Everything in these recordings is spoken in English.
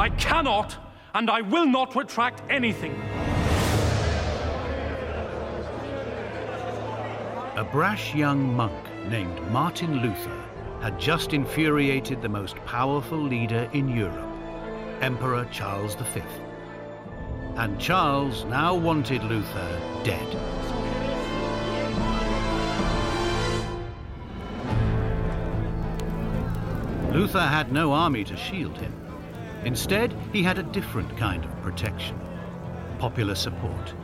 I cannot and I will not retract anything. A brash young monk named Martin Luther had just infuriated the most powerful leader in Europe, Emperor Charles V. And Charles now wanted Luther dead. Luther had no army to shield him. Instead, he had a different kind of protection popular support.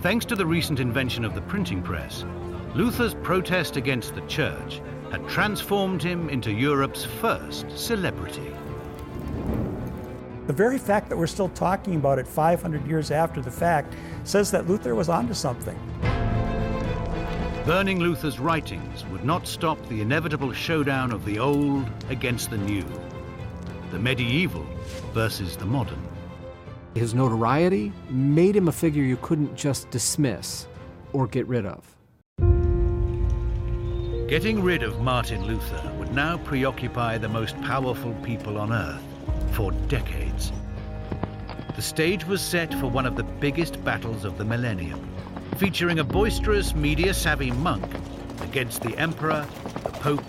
Thanks to the recent invention of the printing press, Luther's protest against the church had transformed him into Europe's first celebrity. The very fact that we're still talking about it 500 years after the fact says that Luther was onto something. Burning Luther's writings would not stop the inevitable showdown of the old against the new, the medieval versus the modern. His notoriety made him a figure you couldn't just dismiss or get rid of. Getting rid of Martin Luther would now preoccupy the most powerful people on earth for decades. The stage was set for one of the biggest battles of the millennium, featuring a boisterous, media savvy monk against the Emperor, the Pope,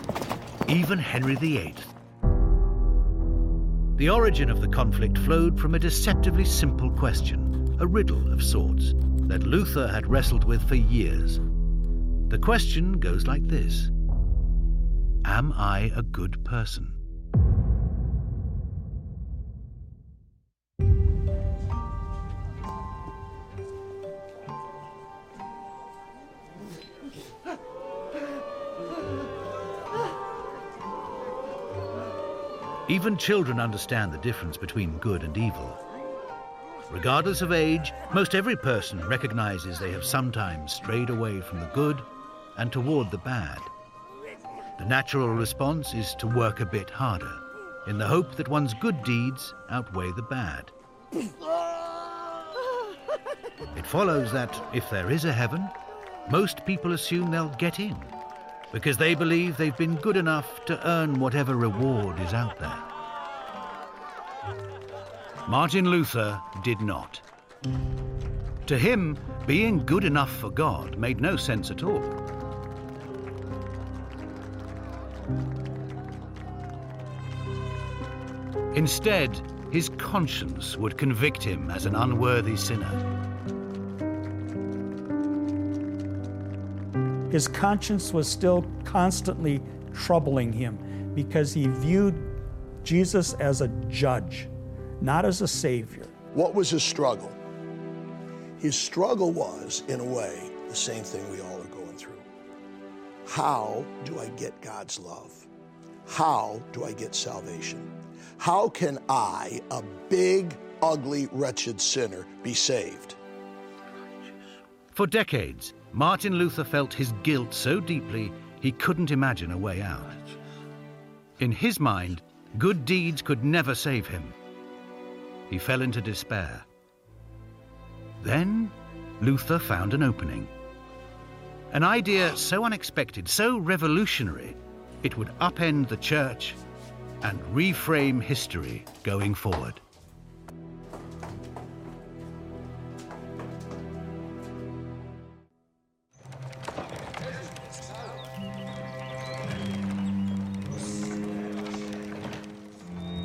even Henry VIII. The origin of the conflict flowed from a deceptively simple question, a riddle of sorts, that Luther had wrestled with for years. The question goes like this Am I a good person? Even children understand the difference between good and evil. Regardless of age, most every person recognizes they have sometimes strayed away from the good and toward the bad. The natural response is to work a bit harder, in the hope that one's good deeds outweigh the bad. It follows that if there is a heaven, most people assume they'll get in, because they believe they've been good enough to earn whatever reward is out there. Martin Luther did not. To him, being good enough for God made no sense at all. Instead, his conscience would convict him as an unworthy sinner. His conscience was still constantly troubling him because he viewed Jesus as a judge, not as a savior. What was his struggle? His struggle was, in a way, the same thing we all are going through. How do I get God's love? How do I get salvation? How can I, a big, ugly, wretched sinner, be saved? For decades, Martin Luther felt his guilt so deeply he couldn't imagine a way out. In his mind, good deeds could never save him. He fell into despair. Then Luther found an opening. An idea so unexpected, so revolutionary, it would upend the church and reframe history going forward.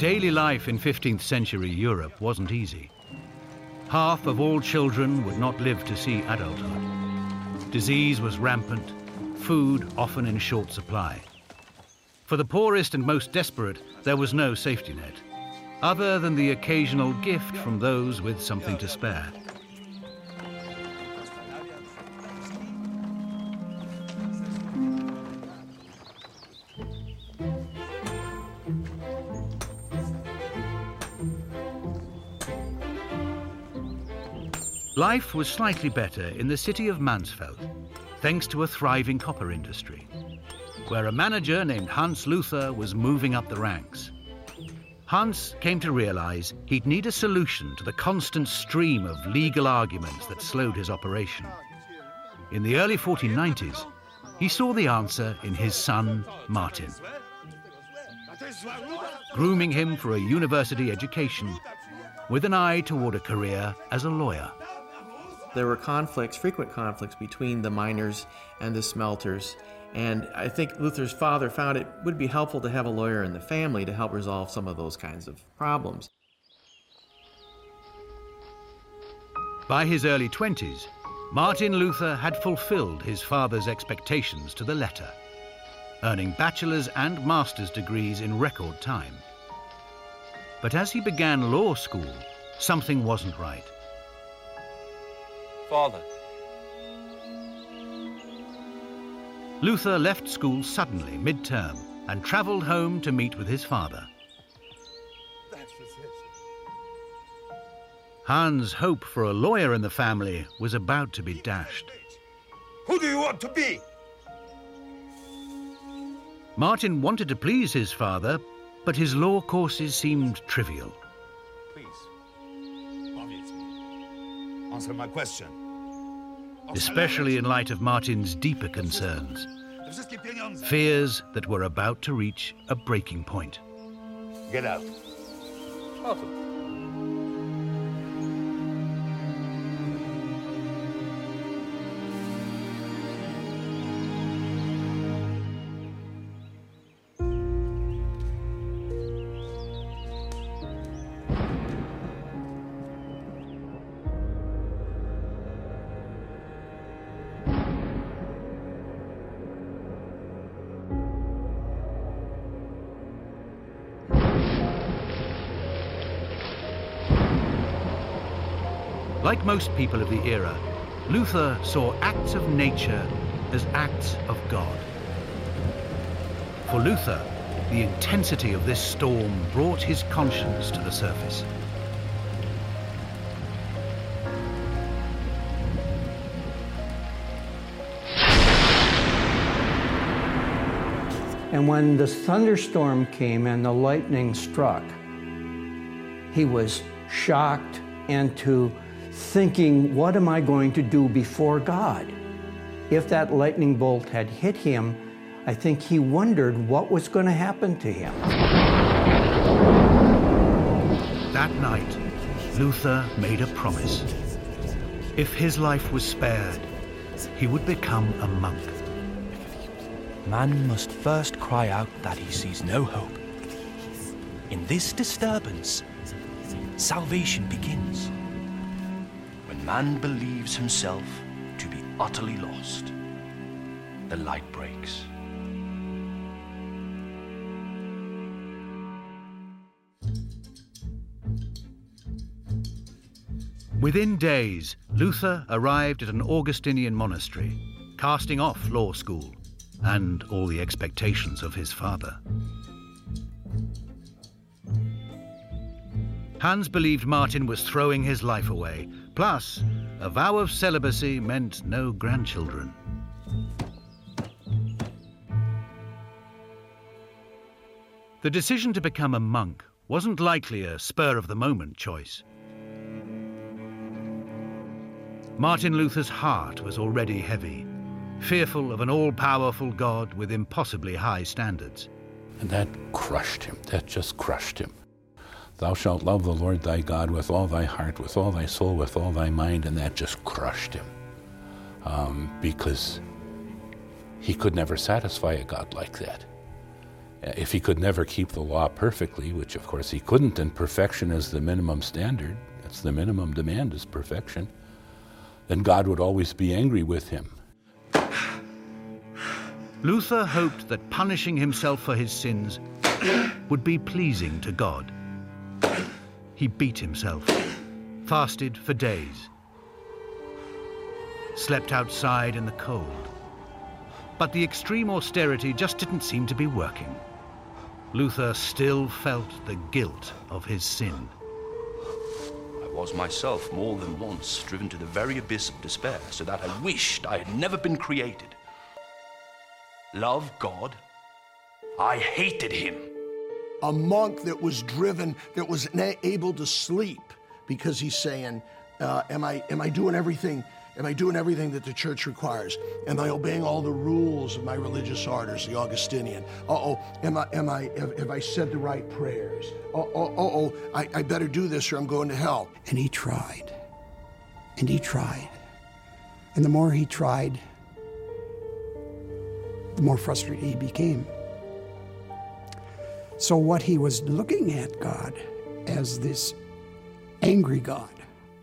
Daily life in 15th century Europe wasn't easy. Half of all children would not live to see adulthood. Disease was rampant, food often in short supply. For the poorest and most desperate, there was no safety net, other than the occasional gift from those with something to spare. Life was slightly better in the city of Mansfeld, thanks to a thriving copper industry, where a manager named Hans Luther was moving up the ranks. Hans came to realize he'd need a solution to the constant stream of legal arguments that slowed his operation. In the early 1490s, he saw the answer in his son, Martin. grooming him for a university education with an eye toward a career as a lawyer. There were conflicts, frequent conflicts between the miners and the smelters. And I think Luther's father found it would be helpful to have a lawyer in the family to help resolve some of those kinds of problems. By his early 20s, Martin Luther had fulfilled his father's expectations to the letter, earning bachelor's and master's degrees in record time. But as he began law school, something wasn't right. Father. Luther left school suddenly, mid-term, and travelled home to meet with his father. Hans' hope for a lawyer in the family was about to be dashed. Who do you want to be? Martin wanted to please his father, but his law courses seemed trivial. Please, answer my question. Especially in light of Martin's deeper concerns. Fears that were about to reach a breaking point. Get out. Martin. Like most people of the era, Luther saw acts of nature as acts of God. For Luther, the intensity of this storm brought his conscience to the surface. And when the thunderstorm came and the lightning struck, he was shocked into thinking, What am I going to do before God? If that lightning bolt had hit him, I think he wondered what was going to happen to him. That night, Luther made a promise. If his life was spared, he would become a monk. Man must first cry out that he sees no hope. In this disturbance, salvation begins. Man believes himself to be utterly lost, the light breaks. Within days, Luther arrived at an Augustinian monastery, casting off law school and all the expectations of his father. Hans believed Martin was throwing his life away. Plus, a vow of celibacy meant no grandchildren. The decision to become a monk wasn't likely a spur of the moment choice. Martin Luther's heart was already heavy, fearful of an all powerful God with impossibly high standards. And that crushed him. That just crushed him. Thou shalt love the Lord thy God with all thy heart, with all thy soul, with all thy mind, and that just crushed him. Um, because he could never satisfy a God like that. If he could never keep the law perfectly, which of course he couldn't, and perfection is the minimum standard, that's the minimum demand is perfection, then God would always be angry with him. Luther hoped that punishing himself for his sins would be pleasing to God. He beat himself, fasted for days, slept outside in the cold. But the extreme austerity just didn't seem to be working. Luther still felt the guilt of his sin. I was myself more than once driven to the very abyss of despair, so that I wished I had never been created. Love God, I hated him. A monk that was driven, that was able to sleep because he's saying, uh, am, I, am I doing everything Am I doing everything that the church requires? Am I obeying all the rules of my religious orders, the Augustinian? Uh oh, am I, am I, have, have, I said the right prayers? Oh, oh, oh, oh I, I better do this or I'm going to hell. And he tried. And he tried. And the more he tried, the more frustrated he became. So, what he was looking at God as this angry God.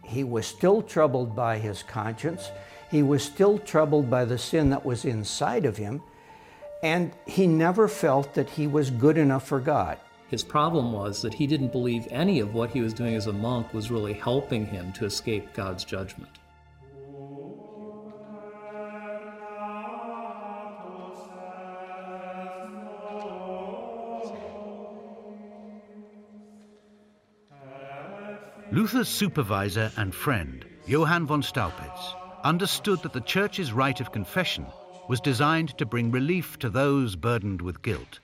He was still troubled by his conscience. He was still troubled by the sin that was inside of him. And he never felt that he was good enough for God. His problem was that he didn't believe any of what he was doing as a monk was really helping him to escape God's judgment. Luther's supervisor and friend, Johann von Staupitz, understood that the Church's rite of confession was designed to bring relief to those burdened with guilt,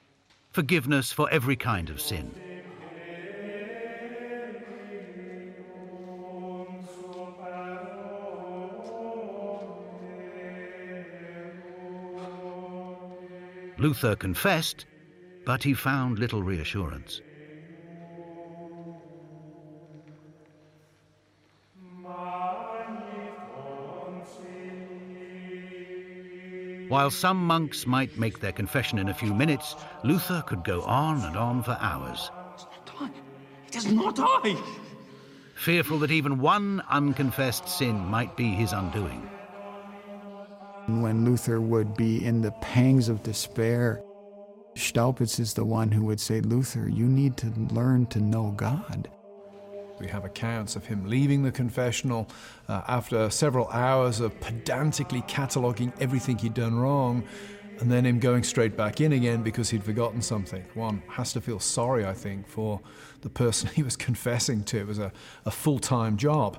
forgiveness for every kind of sin. Luther confessed, but he found little reassurance. While some monks might make their confession in a few minutes, Luther could go on and on for hours. It is not I! Fearful that even one unconfessed sin might be his undoing. When Luther would be in the pangs of despair, Staupitz is the one who would say, Luther, you need to learn to know God. We have accounts of him leaving the confessional uh, after several hours of pedantically cataloguing everything he'd done wrong, and then him going straight back in again because he'd forgotten something. One has to feel sorry, I think, for the person he was confessing to. It was a, a full time job.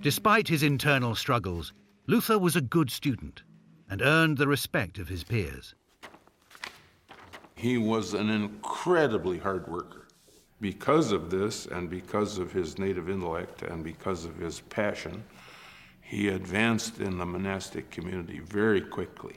Despite his internal struggles, Luther was a good student and earned the respect of his peers. He was an incredibly hard worker. Because of this, and because of his native intellect, and because of his passion, he advanced in the monastic community very quickly.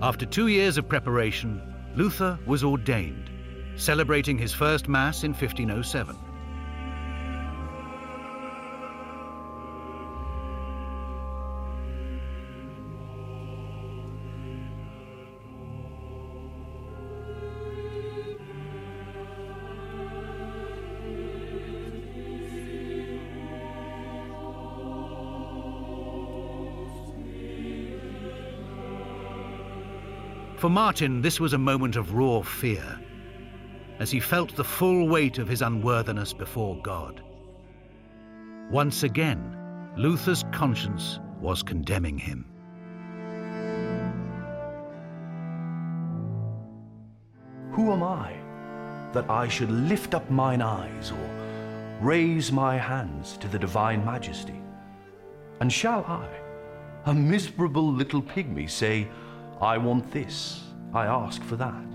After two years of preparation, Luther was ordained, celebrating his first Mass in 1507. For Martin, this was a moment of raw fear, as he felt the full weight of his unworthiness before God. Once again, Luther's conscience was condemning him. Who am I that I should lift up mine eyes or raise my hands to the divine majesty? And shall I, a miserable little pygmy, say, I want this, I ask for that.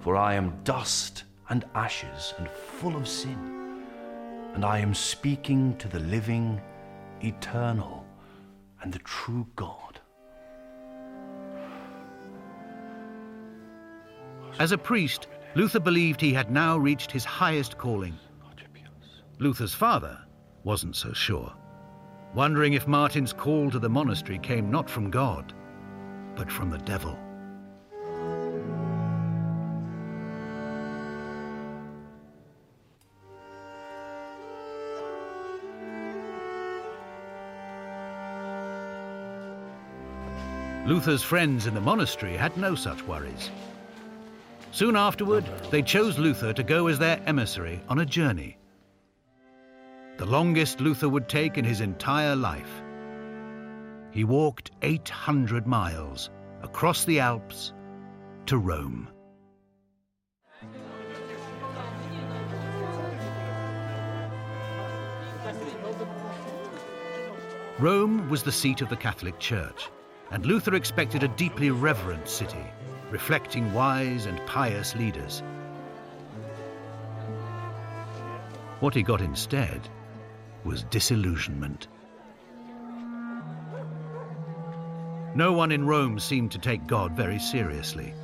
For I am dust and ashes and full of sin, and I am speaking to the living, eternal, and the true God. As a priest, Luther believed he had now reached his highest calling. Luther's father wasn't so sure, wondering if Martin's call to the monastery came not from God, but from the devil. Luther's friends in the monastery had no such worries. Soon afterward, they chose Luther to go as their emissary on a journey. The longest Luther would take in his entire life. He walked 800 miles across the Alps to Rome. Rome was the seat of the Catholic Church, and Luther expected a deeply reverent city, reflecting wise and pious leaders. What he got instead was disillusionment. No one in Rome seemed to take God very seriously.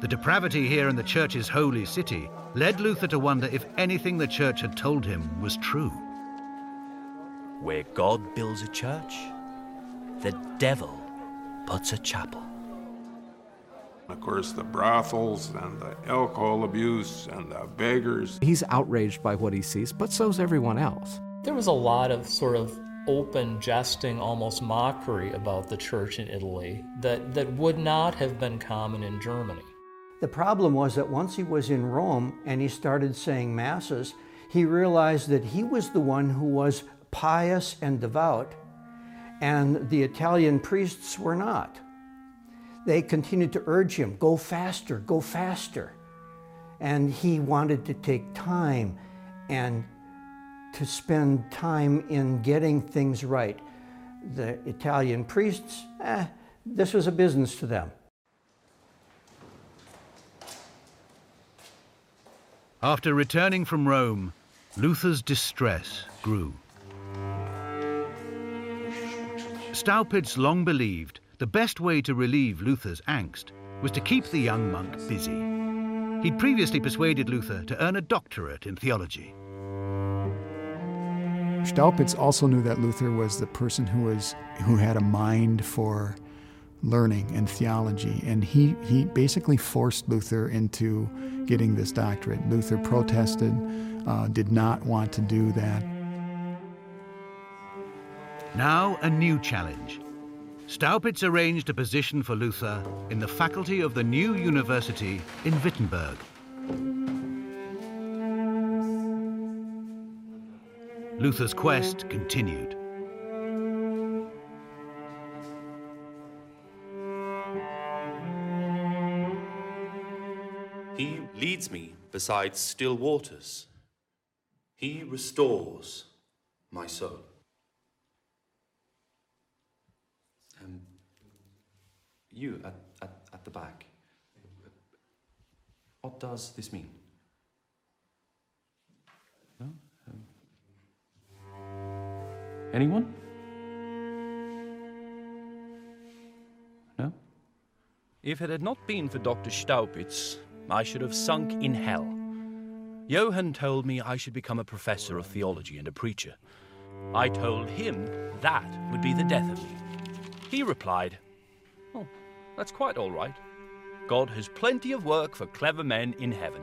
The depravity here in the church's holy city led Luther to wonder if anything the church had told him was true. Where God builds a church, the devil puts a chapel. Of course, the brothels and the alcohol abuse and the beggars. He's outraged by what he sees, but so's everyone else. There was a lot of sort of open jesting, almost mockery about the church in Italy that, that would not have been common in Germany. The problem was that once he was in Rome and he started saying masses, he realized that he was the one who was pious and devout, and the Italian priests were not. They continued to urge him, go faster, go faster. And he wanted to take time and to spend time in getting things right. The Italian priests, eh, this was a business to them. After returning from Rome, Luther's distress grew. Staupitz long believed the best way to relieve Luther's angst was to keep the young monk busy. He'd previously persuaded Luther to earn a doctorate in theology. Staupitz also knew that Luther was the person who was who had a mind for learning and theology, and he, he basically forced Luther into getting this doctorate. Luther protested, uh, did not want to do that. Now a new challenge. Staupitz arranged a position for Luther in the faculty of the new university in Wittenberg. Luther's quest continued. He leads me beside still waters. He restores my soul. Um, you at, at, at the back, what does this mean? Anyone? No? If it had not been for Dr. Staupitz, I should have sunk in hell. Johann told me I should become a professor of theology and a preacher. I told him that would be the death of me. He replied, Oh, that's quite all right. God has plenty of work for clever men in heaven.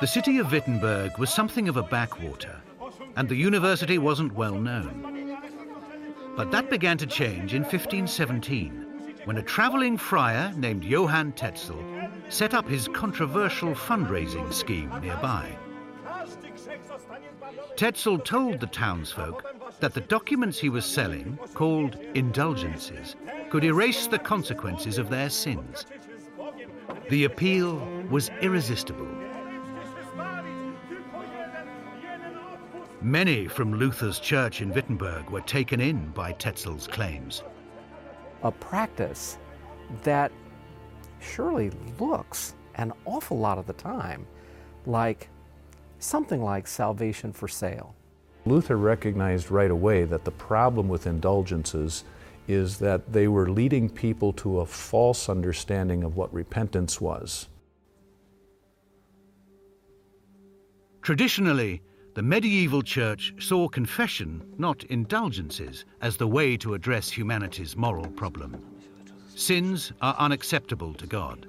The city of Wittenberg was something of a backwater, and the university wasn't well known. But that began to change in 1517, when a travelling friar named Johann Tetzel set up his controversial fundraising scheme nearby. Tetzel told the townsfolk that the documents he was selling, called indulgences, could erase the consequences of their sins. The appeal was irresistible. Many from Luther's church in Wittenberg were taken in by Tetzel's claims. A practice that surely looks an awful lot of the time like something like salvation for sale. Luther recognized right away that the problem with indulgences is that they were leading people to a false understanding of what repentance was. Traditionally, the medieval church saw confession, not indulgences, as the way to address humanity's moral problem. Sins are unacceptable to God,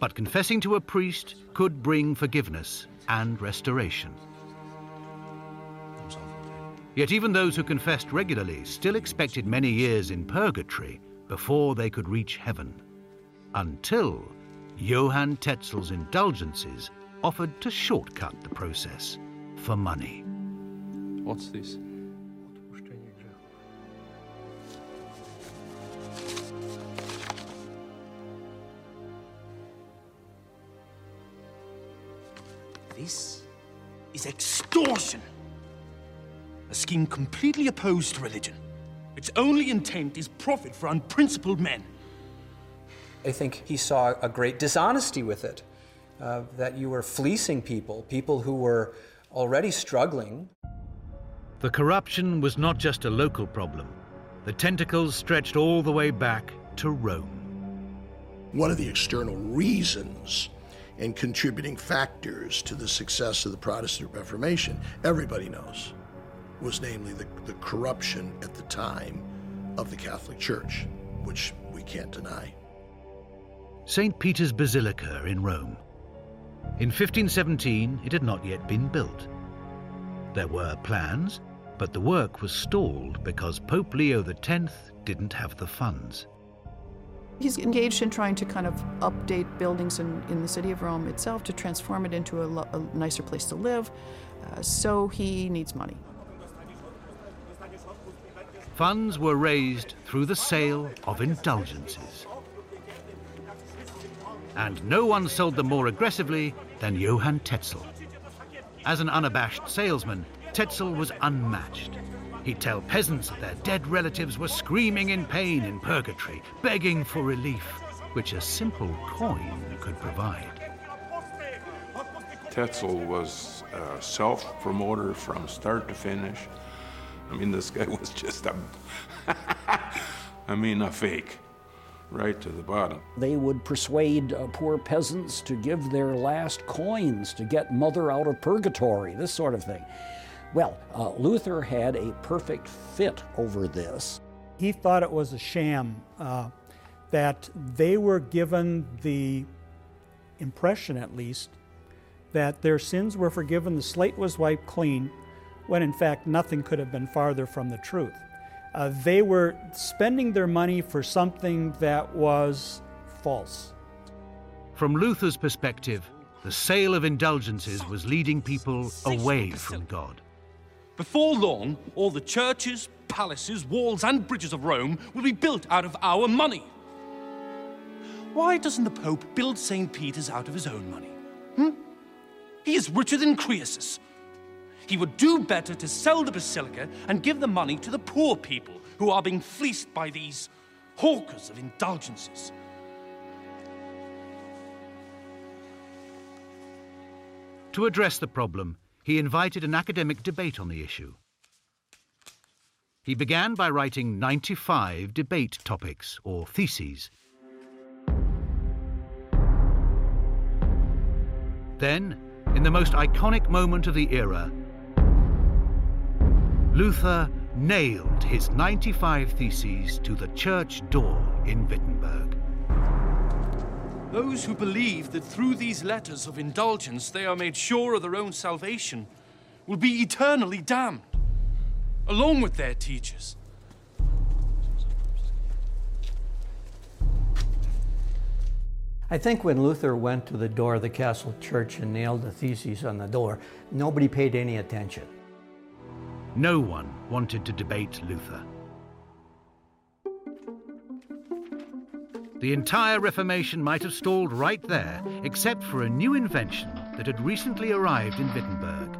but confessing to a priest could bring forgiveness and restoration. Yet even those who confessed regularly still expected many years in purgatory before they could reach heaven. Until Johann Tetzel's indulgences offered to shortcut the process for money. What's this? This is extortion. A scheme completely opposed to religion. Its only intent is profit for unprincipled men. I think he saw a great dishonesty with it, uh, that you were fleecing people, people who were already struggling. The corruption was not just a local problem. The tentacles stretched all the way back to Rome. One of the external reasons and contributing factors to the success of the Protestant Reformation, everybody knows, was namely the, the corruption at the time of the Catholic Church, which we can't deny. St. Peter's Basilica in Rome. In 1517, it had not yet been built. There were plans, but the work was stalled because Pope Leo X didn't have the funds. He's engaged in trying to kind of update buildings in, in the city of Rome itself to transform it into a, lo- a nicer place to live. Uh, so he needs money. Funds were raised through the sale of indulgences. And no one sold them more aggressively than Johann Tetzel. As an unabashed salesman, Tetzel was unmatched. He'd tell peasants that their dead relatives were screaming in pain in purgatory, begging for relief, which a simple coin could provide. Tetzel was a self promoter from start to finish. I mean, this guy was just a, I mean, a fake, right to the bottom. They would persuade uh, poor peasants to give their last coins to get mother out of purgatory, this sort of thing. Well, uh, Luther had a perfect fit over this. He thought it was a sham, uh, that they were given the impression, at least, that their sins were forgiven, the slate was wiped clean, when in fact nothing could have been farther from the truth. Uh, they were spending their money for something that was false. From Luther's perspective, the sale of indulgences was leading people away from God. Before long, all the churches, palaces, walls, and bridges of Rome will be built out of our money. Why doesn't the Pope build St. Peter's out of his own money? Hmm? He is richer than Croesus. He would do better to sell the basilica and give the money to the poor people who are being fleeced by these hawkers of indulgences. To address the problem, he invited an academic debate on the issue. He began by writing 95 debate topics, or theses. Then, in the most iconic moment of the era, Luther nailed his 95 theses to the church door in Wittenberg. Those who believe that through these letters of indulgence they are made sure of their own salvation will be eternally damned, along with their teachers. I think when Luther went to the door of the castle church and nailed the theses on the door, nobody paid any attention. No one wanted to debate Luther. The entire Reformation might have stalled right there, except for a new invention that had recently arrived in Wittenberg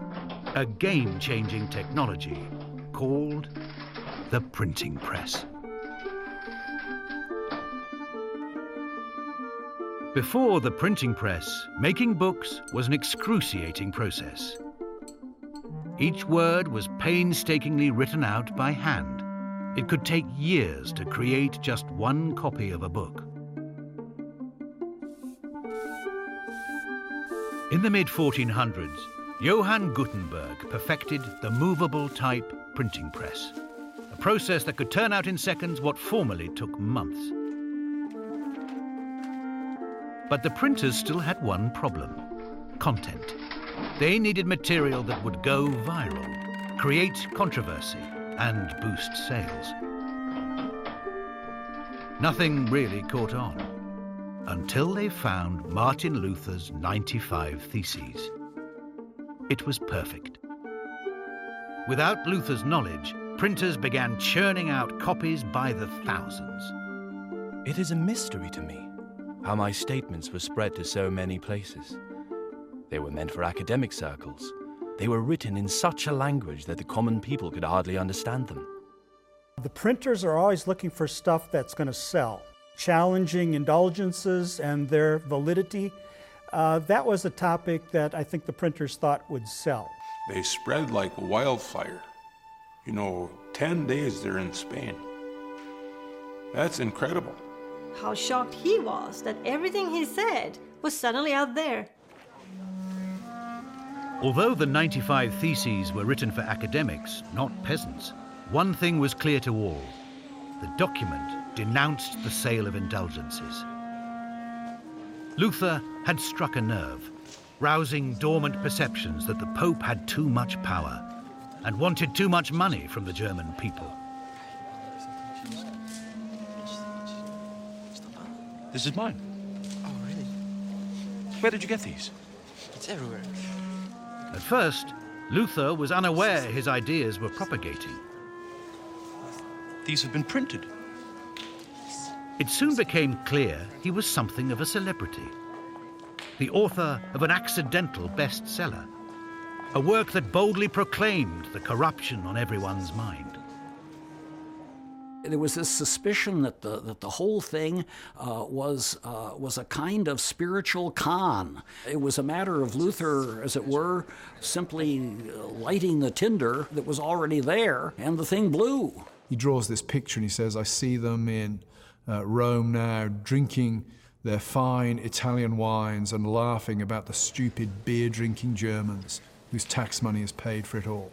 a game changing technology called the printing press. Before the printing press, making books was an excruciating process. Each word was painstakingly written out by hand. It could take years to create just one copy of a book. In the mid 1400s, Johann Gutenberg perfected the movable type printing press, a process that could turn out in seconds what formerly took months. But the printers still had one problem content. They needed material that would go viral, create controversy, and boost sales. Nothing really caught on until they found Martin Luther's 95 Theses. It was perfect. Without Luther's knowledge, printers began churning out copies by the thousands. It is a mystery to me how my statements were spread to so many places. They were meant for academic circles. They were written in such a language that the common people could hardly understand them. The printers are always looking for stuff that's going to sell, challenging indulgences and their validity. Uh, that was a topic that I think the printers thought would sell. They spread like wildfire. You know, 10 days they're in Spain. That's incredible. How shocked he was that everything he said was suddenly out there. Although the 95 Theses were written for academics, not peasants, one thing was clear to all. The document denounced the sale of indulgences. Luther had struck a nerve, rousing dormant perceptions that the Pope had too much power and wanted too much money from the German people. This is mine. Oh, really? Where did you get these? It's everywhere. At first, Luther was unaware his ideas were propagating. These have been printed. It soon became clear he was something of a celebrity. The author of an accidental bestseller, a work that boldly proclaimed the corruption on everyone's mind. There was this suspicion that the, that the whole thing uh, was, uh, was a kind of spiritual con. It was a matter of Luther, as it were, simply lighting the tinder that was already there, and the thing blew. He draws this picture and he says, I see them in uh, Rome now drinking their fine Italian wines and laughing about the stupid beer drinking Germans whose tax money is paid for it all.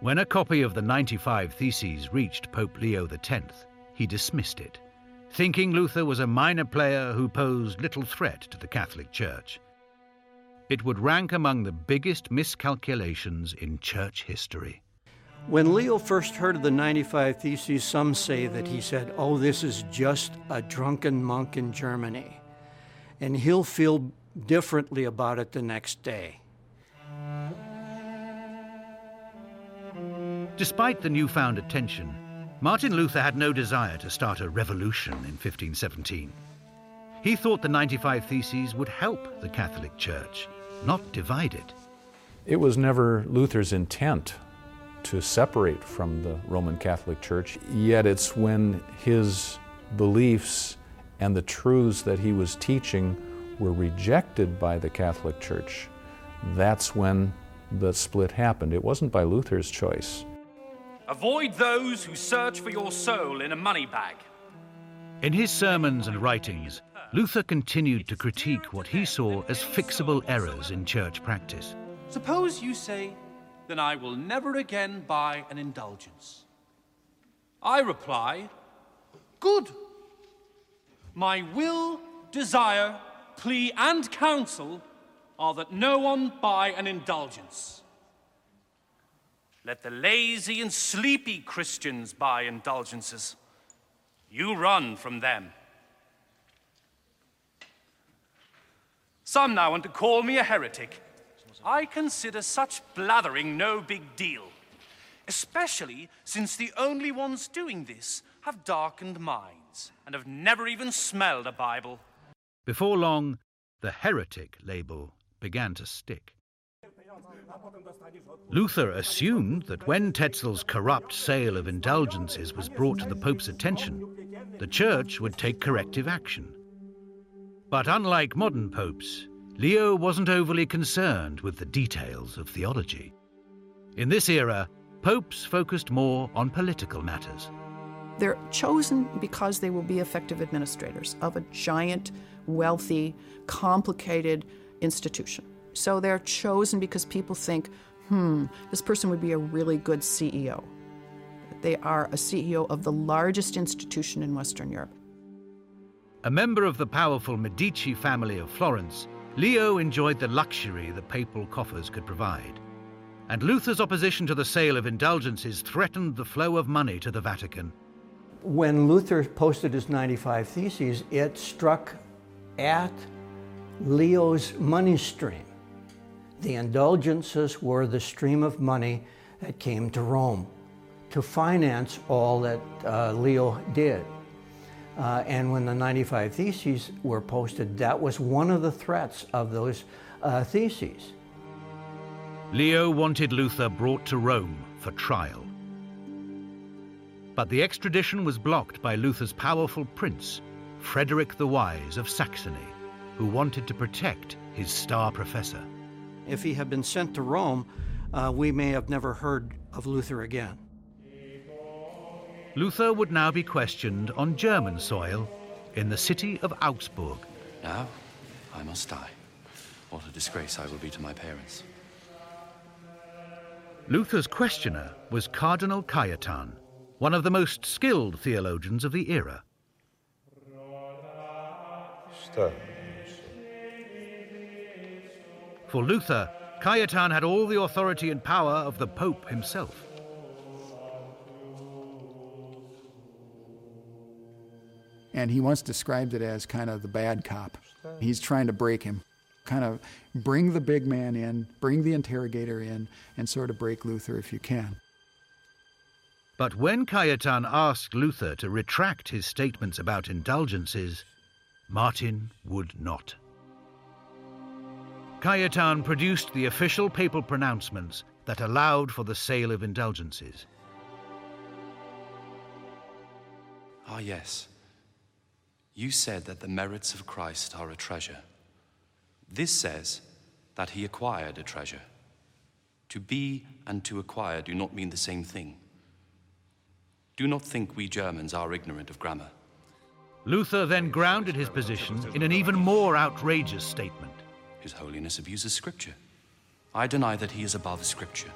When a copy of the 95 Theses reached Pope Leo X, he dismissed it, thinking Luther was a minor player who posed little threat to the Catholic Church. It would rank among the biggest miscalculations in church history. When Leo first heard of the 95 Theses, some say that he said, Oh, this is just a drunken monk in Germany. And he'll feel differently about it the next day. Despite the newfound attention, Martin Luther had no desire to start a revolution in 1517. He thought the 95 Theses would help the Catholic Church, not divide it. It was never Luther's intent to separate from the Roman Catholic Church, yet it's when his beliefs and the truths that he was teaching were rejected by the Catholic Church. That's when the split happened. It wasn't by Luther's choice. Avoid those who search for your soul in a money bag. In his sermons and writings, Luther continued to critique what he saw as fixable errors in church practice. Suppose you say, then I will never again buy an indulgence. I reply, good. My will, desire, plea, and counsel are that no one buy an indulgence. Let the lazy and sleepy Christians buy indulgences. You run from them. Some now want to call me a heretic. I consider such blathering no big deal, especially since the only ones doing this have darkened minds and have never even smelled a Bible. Before long, the heretic label began to stick. Luther assumed that when Tetzel's corrupt sale of indulgences was brought to the Pope's attention, the Church would take corrective action. But unlike modern popes, Leo wasn't overly concerned with the details of theology. In this era, popes focused more on political matters. They're chosen because they will be effective administrators of a giant, wealthy, complicated institution. So they're chosen because people think, hmm, this person would be a really good CEO. They are a CEO of the largest institution in Western Europe. A member of the powerful Medici family of Florence, Leo enjoyed the luxury the papal coffers could provide. And Luther's opposition to the sale of indulgences threatened the flow of money to the Vatican. When Luther posted his 95 Theses, it struck at Leo's money stream. The indulgences were the stream of money that came to Rome to finance all that uh, Leo did. Uh, and when the 95 Theses were posted, that was one of the threats of those uh, theses. Leo wanted Luther brought to Rome for trial. But the extradition was blocked by Luther's powerful prince, Frederick the Wise of Saxony, who wanted to protect his star professor. If he had been sent to Rome, uh, we may have never heard of Luther again. Luther would now be questioned on German soil in the city of Augsburg. Now, I must die. What a disgrace I will be to my parents. Luther's questioner was Cardinal Cajetan, one of the most skilled theologians of the era. For Luther, Cajetan had all the authority and power of the Pope himself. And he once described it as kind of the bad cop. He's trying to break him, kind of bring the big man in, bring the interrogator in, and sort of break Luther if you can. But when Cajetan asked Luther to retract his statements about indulgences, Martin would not. Cajetan produced the official papal pronouncements that allowed for the sale of indulgences. Ah, yes. You said that the merits of Christ are a treasure. This says that he acquired a treasure. To be and to acquire do not mean the same thing. Do not think we Germans are ignorant of grammar. Luther then grounded his position in an even more outrageous statement. His Holiness abuses Scripture. I deny that he is above Scripture.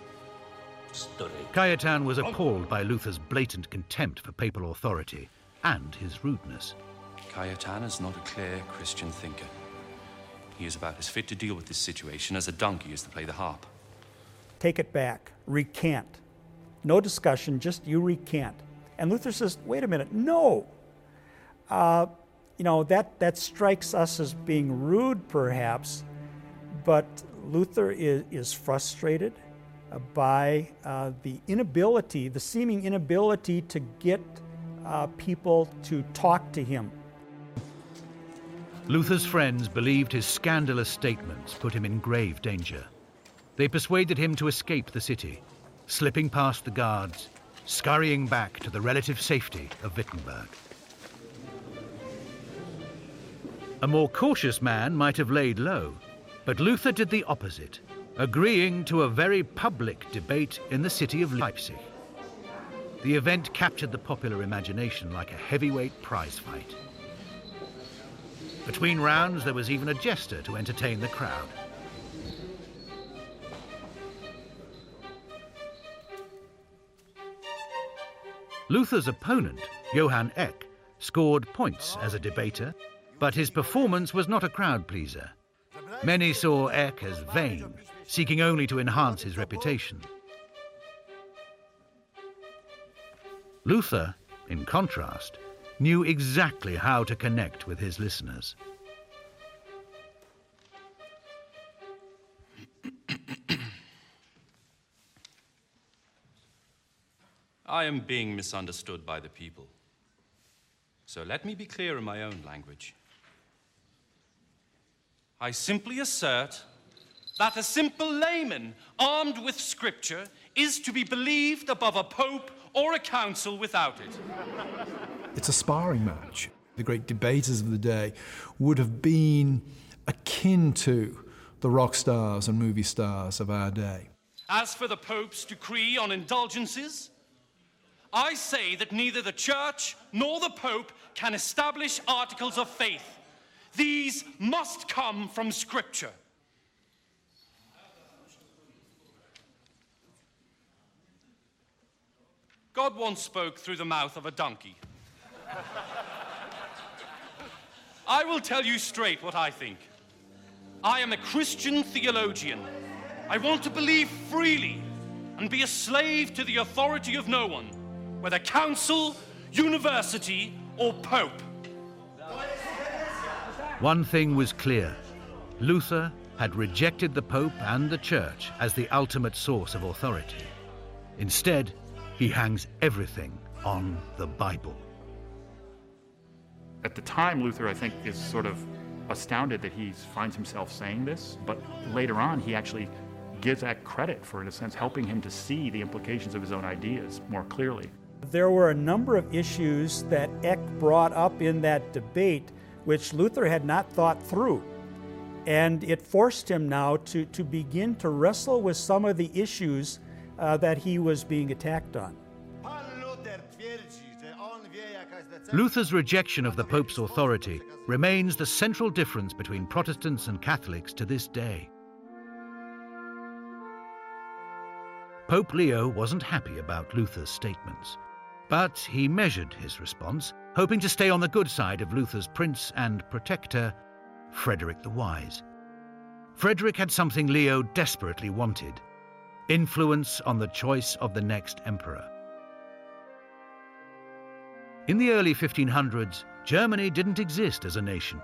Cajetan was appalled by Luther's blatant contempt for papal authority and his rudeness. Cajetan is not a clear Christian thinker. He is about as fit to deal with this situation as a donkey is to play the harp. Take it back, recant. No discussion, just you recant. And Luther says, wait a minute, no. Uh, you know, that, that strikes us as being rude, perhaps, but Luther is, is frustrated by uh, the inability, the seeming inability to get uh, people to talk to him. Luther's friends believed his scandalous statements put him in grave danger. They persuaded him to escape the city, slipping past the guards, scurrying back to the relative safety of Wittenberg. A more cautious man might have laid low, but Luther did the opposite, agreeing to a very public debate in the city of Leipzig. The event captured the popular imagination like a heavyweight prize fight. Between rounds, there was even a jester to entertain the crowd. Luther's opponent, Johann Eck, scored points as a debater, but his performance was not a crowd pleaser. Many saw Eck as vain, seeking only to enhance his reputation. Luther, in contrast, knew exactly how to connect with his listeners. I am being misunderstood by the people. So let me be clear in my own language. I simply assert that a simple layman armed with scripture is to be believed above a pope or a council without it. It's a sparring match. The great debaters of the day would have been akin to the rock stars and movie stars of our day. As for the Pope's decree on indulgences, I say that neither the Church nor the Pope can establish articles of faith. These must come from Scripture. God once spoke through the mouth of a donkey. I will tell you straight what I think. I am a Christian theologian. I want to believe freely and be a slave to the authority of no one, whether council, university, or pope. One thing was clear Luther had rejected the Pope and the Church as the ultimate source of authority. Instead, he hangs everything on the Bible. At the time, Luther, I think, is sort of astounded that he finds himself saying this, but later on, he actually gives Eck credit for, in a sense, helping him to see the implications of his own ideas more clearly. There were a number of issues that Eck brought up in that debate which Luther had not thought through. And it forced him now to, to begin to wrestle with some of the issues uh, that he was being attacked on. Luther's rejection of the Pope's authority remains the central difference between Protestants and Catholics to this day. Pope Leo wasn't happy about Luther's statements, but he measured his response, hoping to stay on the good side of Luther's prince and protector, Frederick the Wise. Frederick had something Leo desperately wanted influence on the choice of the next emperor. In the early 1500s, Germany didn't exist as a nation.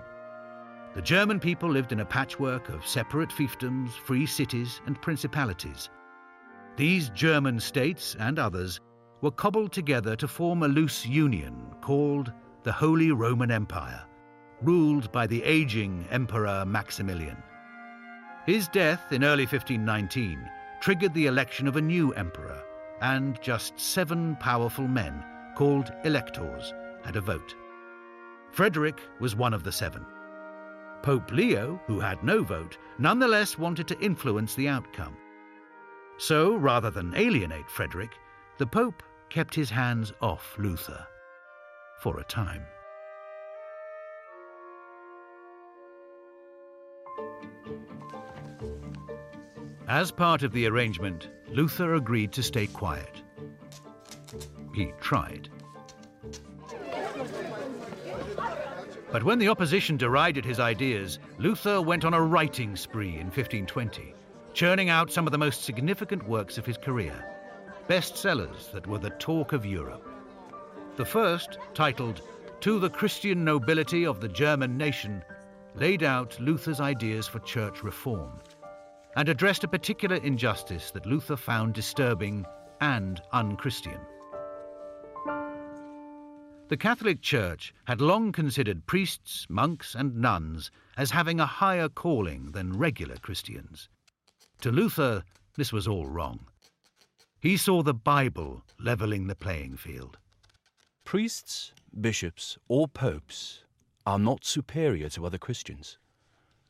The German people lived in a patchwork of separate fiefdoms, free cities, and principalities. These German states and others were cobbled together to form a loose union called the Holy Roman Empire, ruled by the aging Emperor Maximilian. His death in early 1519 triggered the election of a new emperor, and just seven powerful men, called electors, had a vote. Frederick was one of the seven. Pope Leo, who had no vote, nonetheless wanted to influence the outcome. So, rather than alienate Frederick, the Pope kept his hands off Luther for a time. As part of the arrangement, Luther agreed to stay quiet. He tried. But when the opposition derided his ideas, Luther went on a writing spree in 1520, churning out some of the most significant works of his career, bestsellers that were the talk of Europe. The first, titled To the Christian Nobility of the German Nation, laid out Luther's ideas for church reform and addressed a particular injustice that Luther found disturbing and unchristian. The Catholic Church had long considered priests, monks, and nuns as having a higher calling than regular Christians. To Luther, this was all wrong. He saw the Bible leveling the playing field. Priests, bishops, or popes are not superior to other Christians.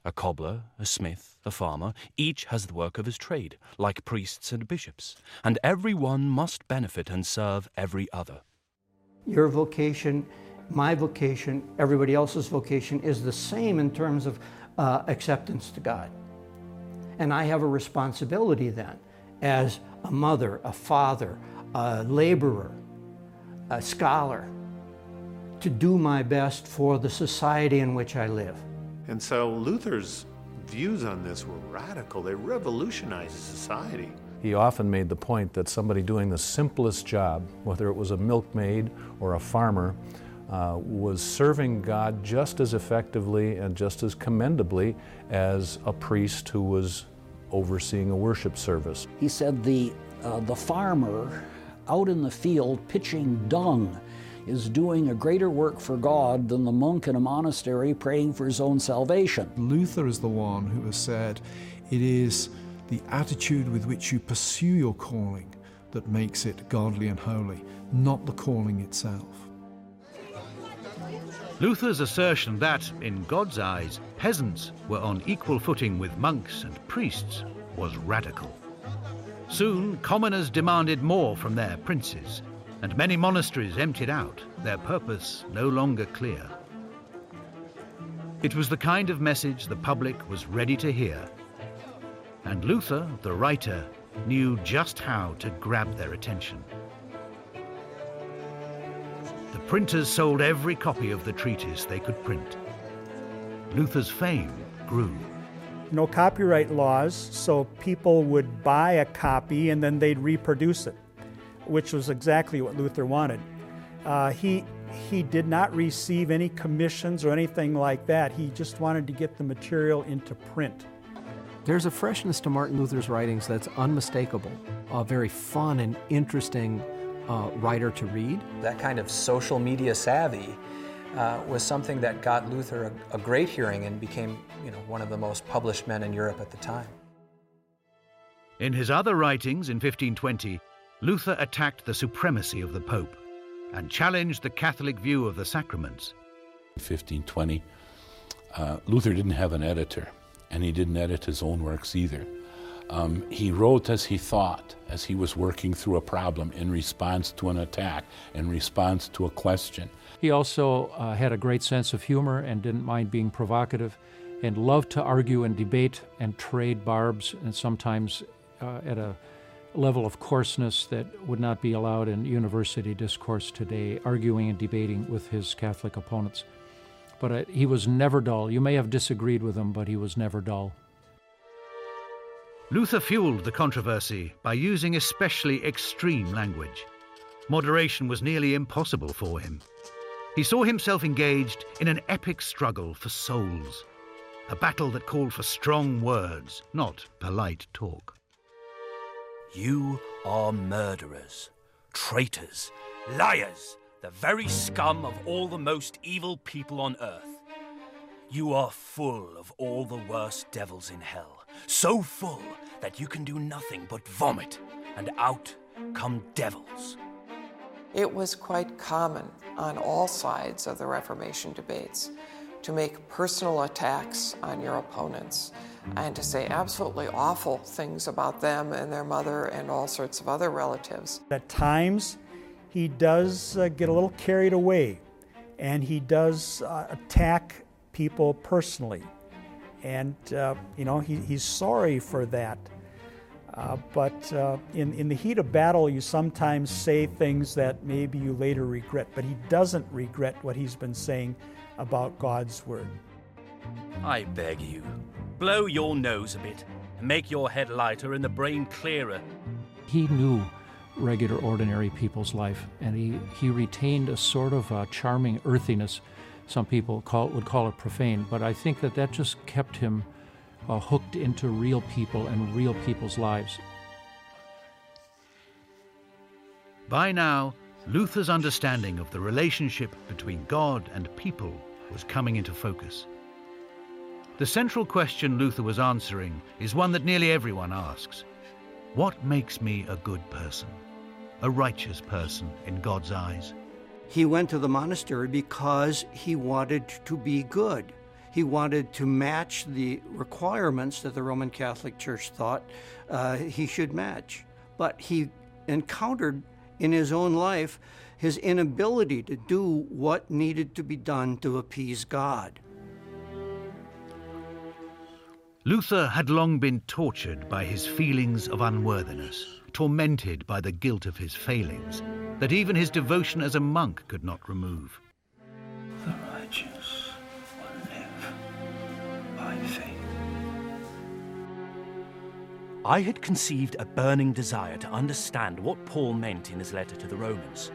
A cobbler, a smith, a farmer, each has the work of his trade, like priests and bishops, and every one must benefit and serve every other. Your vocation, my vocation, everybody else's vocation is the same in terms of uh, acceptance to God. And I have a responsibility then as a mother, a father, a laborer, a scholar, to do my best for the society in which I live. And so Luther's views on this were radical. They revolutionized society. He often made the point that somebody doing the simplest job, whether it was a milkmaid or a farmer, uh, was serving God just as effectively and just as commendably as a priest who was overseeing a worship service. He said the, uh, the farmer out in the field pitching dung is doing a greater work for God than the monk in a monastery praying for his own salvation. Luther is the one who has said it is the attitude with which you pursue your calling that makes it godly and holy, not the calling itself. Luther's assertion that, in God's eyes, peasants were on equal footing with monks and priests was radical. Soon, commoners demanded more from their princes, and many monasteries emptied out, their purpose no longer clear. It was the kind of message the public was ready to hear, and Luther, the writer, knew just how to grab their attention. The printers sold every copy of the treatise they could print. Luther's fame grew. No copyright laws, so people would buy a copy and then they'd reproduce it which was exactly what Luther wanted. Uh, he, he did not receive any commissions or anything like that. He just wanted to get the material into print. There's a freshness to Martin Luther's writings that's unmistakable, a very fun and interesting uh, writer to read. That kind of social media savvy uh, was something that got Luther a, a great hearing and became you know, one of the most published men in Europe at the time. In his other writings in 1520, Luther attacked the supremacy of the Pope and challenged the Catholic view of the sacraments. In 1520, uh, Luther didn't have an editor, and he didn't edit his own works either. Um, he wrote as he thought, as he was working through a problem in response to an attack, in response to a question. He also uh, had a great sense of humor and didn't mind being provocative and loved to argue and debate and trade barbs and sometimes uh, at a level of coarseness that would not be allowed in university discourse today, arguing and debating with his Catholic opponents. But uh, he was never dull. You may have disagreed with him, but he was never dull. Luther fueled the controversy by using especially extreme language. Moderation was nearly impossible for him. He saw himself engaged in an epic struggle for souls, a battle that called for strong words, not polite talk. You are murderers, traitors, liars, the very scum of all the most evil people on earth. You are full of all the worst devils in hell, so full that you can do nothing but vomit, and out come devils. It was quite common on all sides of the Reformation debates to make personal attacks on your opponents and to say absolutely awful things about them and their mother and all sorts of other relatives. At times, he does uh, get a little carried away and he does uh, attack people personally. And, uh, you know, he, he's sorry for that. Uh, but uh, in, in the heat of battle, you sometimes say things that maybe you later regret. But he doesn't regret what he's been saying about God's Word. I beg you, blow your nose a bit and make your head lighter and the brain clearer. He knew regular, ordinary people's life, and he, he retained a sort of uh, charming earthiness. Some people call, would call it profane, but I think that that just kept him uh, hooked into real people and real people's lives. By now, Luther's understanding of the relationship between God and people was coming into focus. The central question Luther was answering is one that nearly everyone asks What makes me a good person? A righteous person in God's eyes? He went to the monastery because he wanted to be good. He wanted to match the requirements that the Roman Catholic Church thought uh, he should match. But he encountered in his own life his inability to do what needed to be done to appease God. Luther had long been tortured by his feelings of unworthiness, tormented by the guilt of his failings, that even his devotion as a monk could not remove. The righteous will live by faith. I had conceived a burning desire to understand what Paul meant in his letter to the Romans.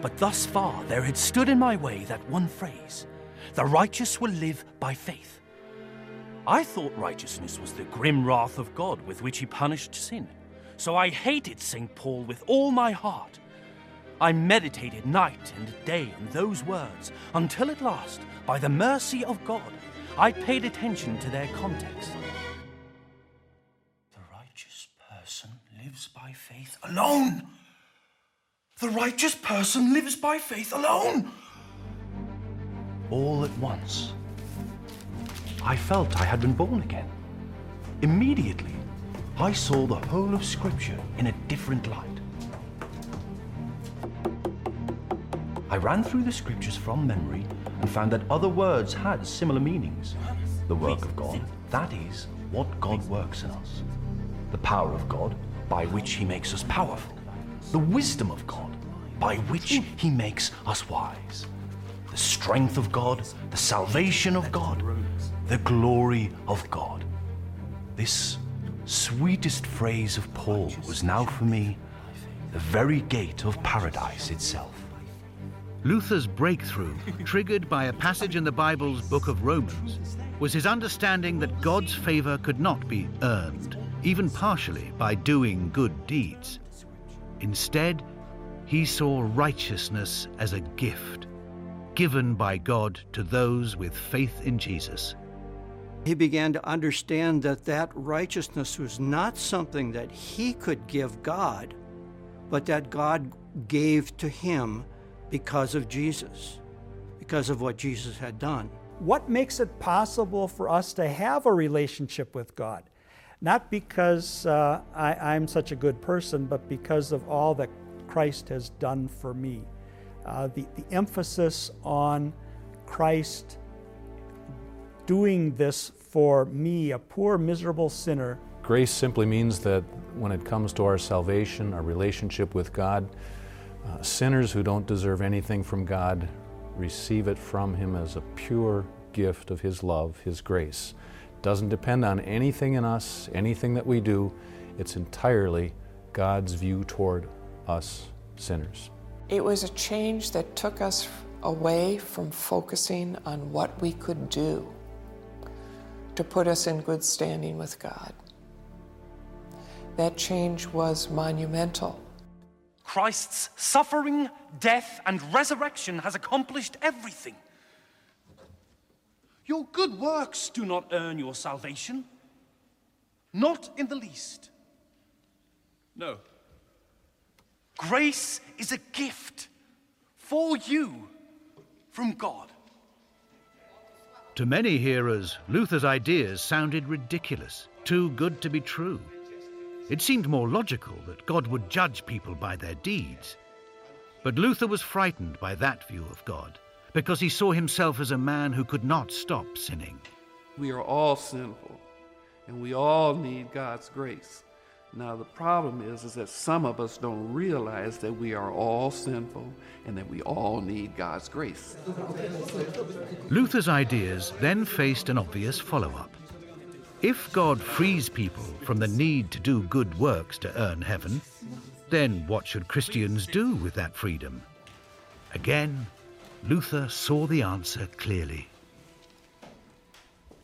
But thus far there had stood in my way that one phrase the righteous will live by faith. I thought righteousness was the grim wrath of God with which he punished sin. So I hated St. Paul with all my heart. I meditated night and day on those words until at last, by the mercy of God, I paid attention to their context. The righteous person lives by faith alone. The righteous person lives by faith alone. All at once, I felt I had been born again. Immediately, I saw the whole of Scripture in a different light. I ran through the Scriptures from memory and found that other words had similar meanings. The work of God, that is, what God works in us. The power of God, by which He makes us powerful. The wisdom of God, by which He makes us wise. The strength of God, the salvation of God, the glory of God. This sweetest phrase of Paul was now for me the very gate of paradise itself. Luther's breakthrough, triggered by a passage in the Bible's book of Romans, was his understanding that God's favor could not be earned, even partially by doing good deeds. Instead, he saw righteousness as a gift, given by God to those with faith in Jesus. He began to understand that that righteousness was not something that he could give God, but that God gave to him because of Jesus, because of what Jesus had done. What makes it possible for us to have a relationship with God? Not because uh, I, am such a good person, but because of all that Christ has done for me. Uh, the, the emphasis on Christ doing this for me, a poor, miserable sinner. Grace simply means that when it comes to our salvation, our relationship with God, uh, sinners who don't deserve anything from God receive it from Him as a pure gift of His love, His grace. It Doesn't depend on anything in us, anything that we do. It's entirely God's view toward us sinners. It was a change that took us away from focusing on what we could do to put us in good standing with God. That change was monumental. Christ's suffering, death, and resurrection has accomplished everything. Your good works do not earn your salvation. Not in the least. No. Grace is a gift for you from God. To many hearers, Luther's ideas sounded ridiculous, too good to be true. It seemed more logical that God would judge people by their deeds. But Luther was frightened by that view of God, because he saw himself as a man who could not stop sinning. We are all sinful, and we all need God's grace. Now, the problem is, is that some of us don't realize that we are all sinful and that we all need God's grace. Luther's ideas then faced an obvious follow up. If God frees people from the need to do good works to earn heaven, then what should Christians do with that freedom? Again, Luther saw the answer clearly.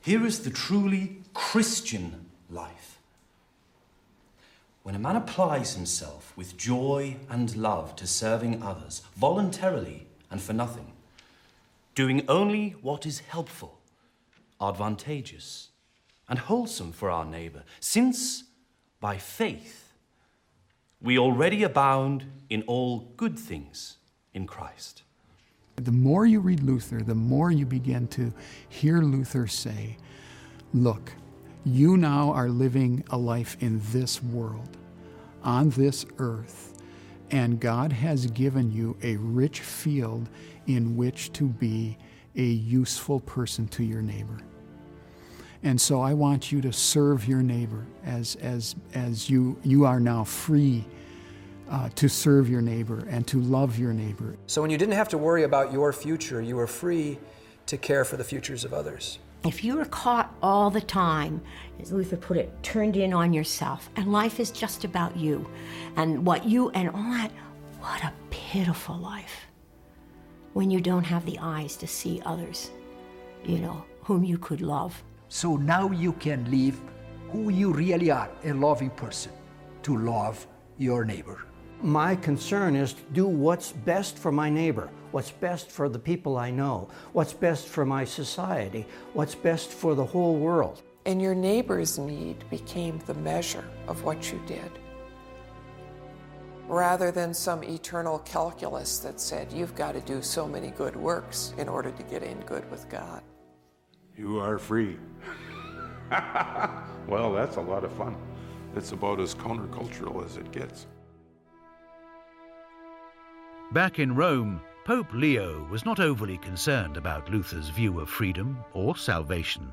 Here is the truly Christian life when a man applies himself with joy and love to serving others, voluntarily and for nothing, doing only what is helpful, advantageous, and wholesome for our neighbor, since by faith we already abound in all good things in Christ. The more you read Luther, the more you begin to hear Luther say, Look, you now are living a life in this world, on this earth, and God has given you a rich field in which to be a useful person to your neighbor. And so I want you to serve your neighbor as, as, as you, you are now free uh, to serve your neighbor and to love your neighbor. So when you didn't have to worry about your future, you were free to care for the futures of others. If you are caught all the time, as Luther put it, turned in on yourself, and life is just about you and what you and all that, what a pitiful life when you don't have the eyes to see others, you know, whom you could love. So now you can live who you really are a loving person, to love your neighbor. My concern is to do what's best for my neighbor what's best for the people I know, what's best for my society, what's best for the whole world. And your neighbor's need became the measure of what you did. Rather than some eternal calculus that said you've got to do so many good works in order to get in good with God. You are free. well, that's a lot of fun. It's about as countercultural as it gets. Back in Rome, Pope Leo was not overly concerned about Luther's view of freedom or salvation,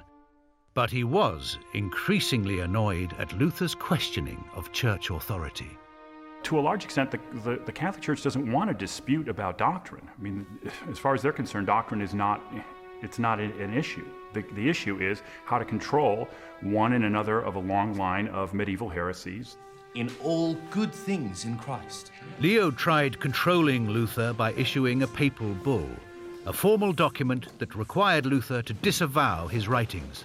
but he was increasingly annoyed at Luther's questioning of church authority. To a large extent, the, the, the, Catholic Church doesn't want to dispute about doctrine. I mean, as far as they're concerned, doctrine is not, it's not an issue. The, the issue is how to control one and another of a long line of medieval heresies in all good things in Christ. Leo tried controlling Luther by issuing a papal bull, a formal document that required Luther to disavow his writings.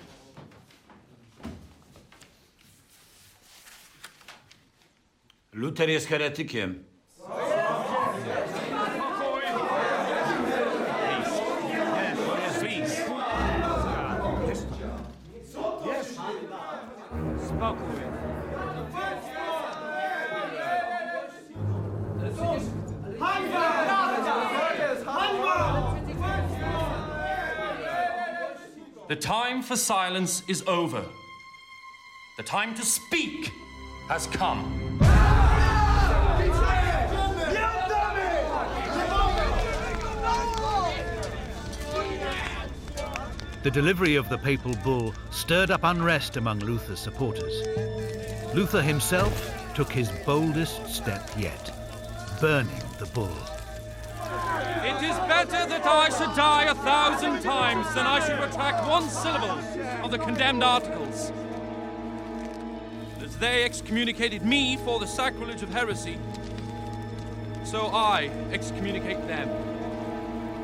Luther jest heretykiem. The time for silence is over. The time to speak has come. The delivery of the papal bull stirred up unrest among Luther's supporters. Luther himself took his boldest step yet, burning the bull. It is better that I should die a thousand times than I should retract one syllable of the condemned articles. As they excommunicated me for the sacrilege of heresy, so I excommunicate them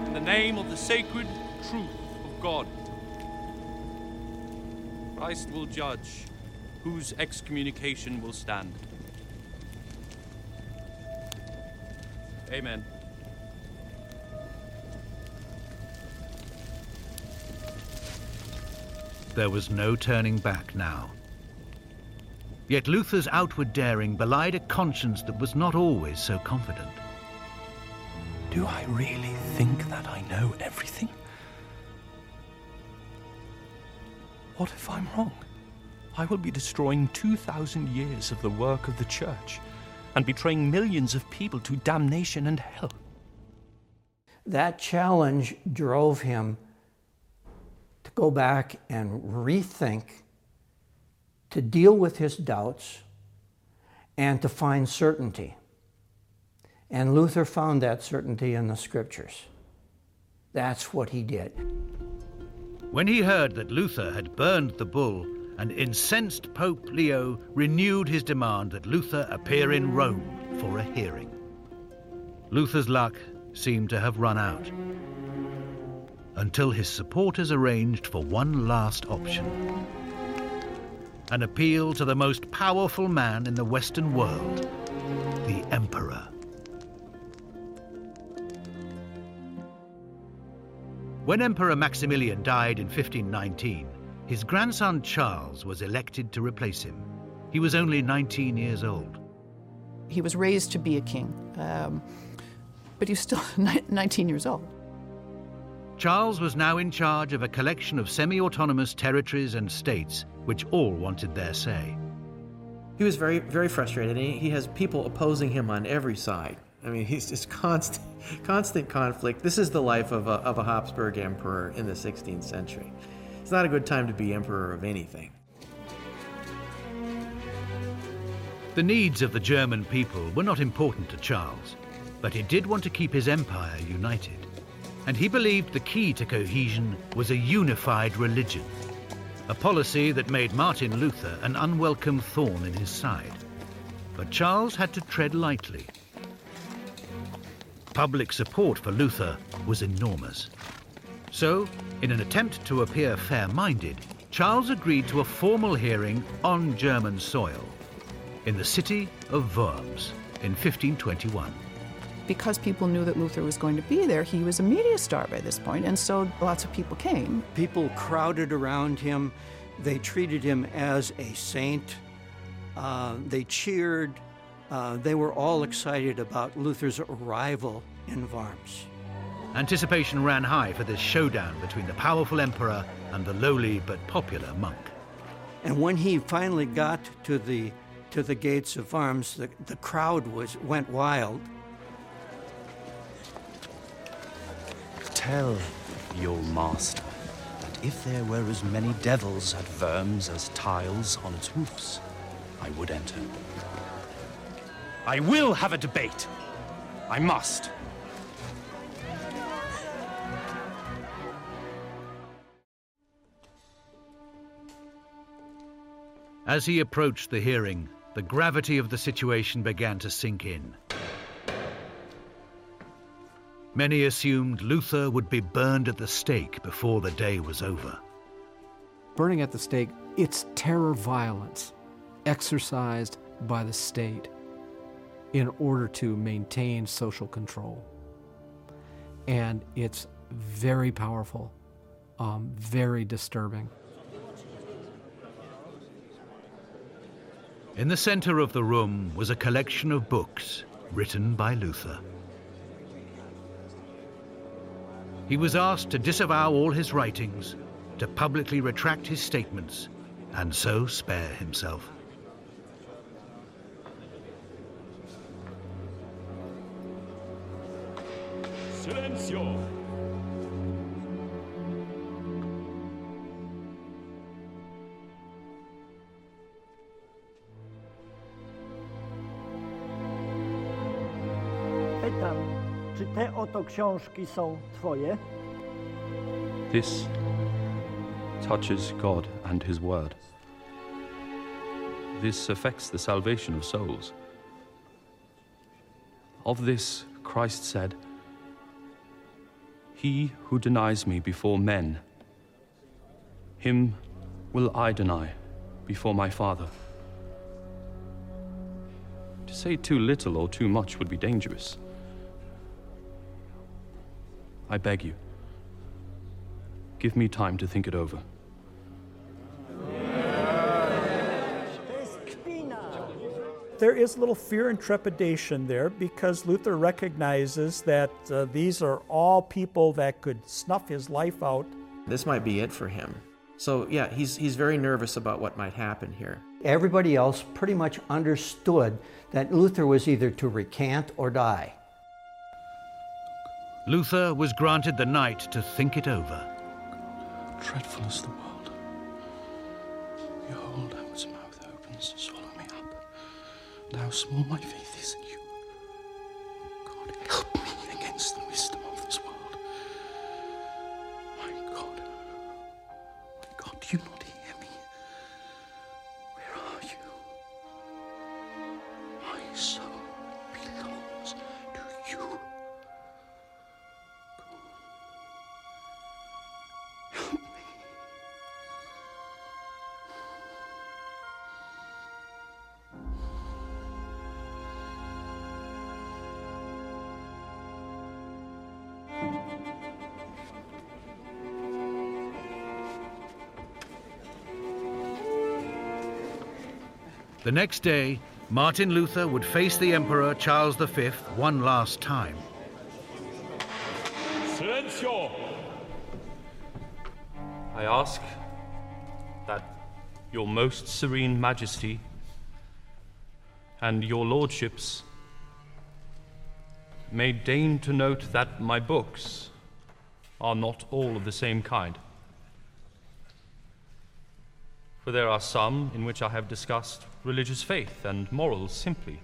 in the name of the sacred truth of God. Christ will judge whose excommunication will stand. Amen. There was no turning back now. Yet Luther's outward daring belied a conscience that was not always so confident. Do I really think that I know everything? What if I'm wrong? I will be destroying 2,000 years of the work of the Church and betraying millions of people to damnation and hell. That challenge drove him to go back and rethink, to deal with his doubts, and to find certainty. And Luther found that certainty in the scriptures. That's what he did. When he heard that Luther had burned the bull, an incensed Pope Leo renewed his demand that Luther appear in Rome for a hearing. Luther's luck seemed to have run out until his supporters arranged for one last option an appeal to the most powerful man in the Western world, the Emperor. When Emperor Maximilian died in 1519, his grandson Charles was elected to replace him. He was only 19 years old. He was raised to be a king, um, but he was still 19 years old. Charles was now in charge of a collection of semi autonomous territories and states which all wanted their say. He was very, very frustrated. He, he has people opposing him on every side. I mean, he's just constant, constant conflict. This is the life of a, of a Habsburg emperor in the 16th century. It's not a good time to be emperor of anything. The needs of the German people were not important to Charles, but he did want to keep his empire united. And he believed the key to cohesion was a unified religion, a policy that made Martin Luther an unwelcome thorn in his side. But Charles had to tread lightly. Public support for Luther was enormous. So, in an attempt to appear fair minded, Charles agreed to a formal hearing on German soil in the city of Worms in 1521 because people knew that Luther was going to be there, he was a media star by this point, and so lots of people came. People crowded around him. They treated him as a saint. Uh, they cheered. Uh, they were all excited about Luther's arrival in Worms. Anticipation ran high for this showdown between the powerful emperor and the lowly but popular monk. And when he finally got to the to the gates of Worms, the, the crowd was went wild. Tell your master that if there were as many devils at Worms as tiles on its roofs, I would enter. I will have a debate. I must. As he approached the hearing, the gravity of the situation began to sink in. Many assumed Luther would be burned at the stake before the day was over. Burning at the stake, it's terror violence exercised by the state in order to maintain social control. And it's very powerful, um, very disturbing. In the center of the room was a collection of books written by Luther. He was asked to disavow all his writings, to publicly retract his statements, and so spare himself. Silenzio! Te oto książki są twoje? This touches God and His Word. This affects the salvation of souls. Of this, Christ said, He who denies me before men, him will I deny before my Father. To say too little or too much would be dangerous. I beg you, give me time to think it over. There is a little fear and trepidation there because Luther recognizes that uh, these are all people that could snuff his life out. This might be it for him. So, yeah, he's, he's very nervous about what might happen here. Everybody else pretty much understood that Luther was either to recant or die. Luther was granted the night to think it over. Dreadful is the world. Behold, how its mouth opens to swallow me up. And how small my faith The next day, Martin Luther would face the Emperor Charles V one last time. Silenzio! I ask that your most serene majesty and your lordships may deign to note that my books are not all of the same kind. For there are some in which I have discussed religious faith and morals simply,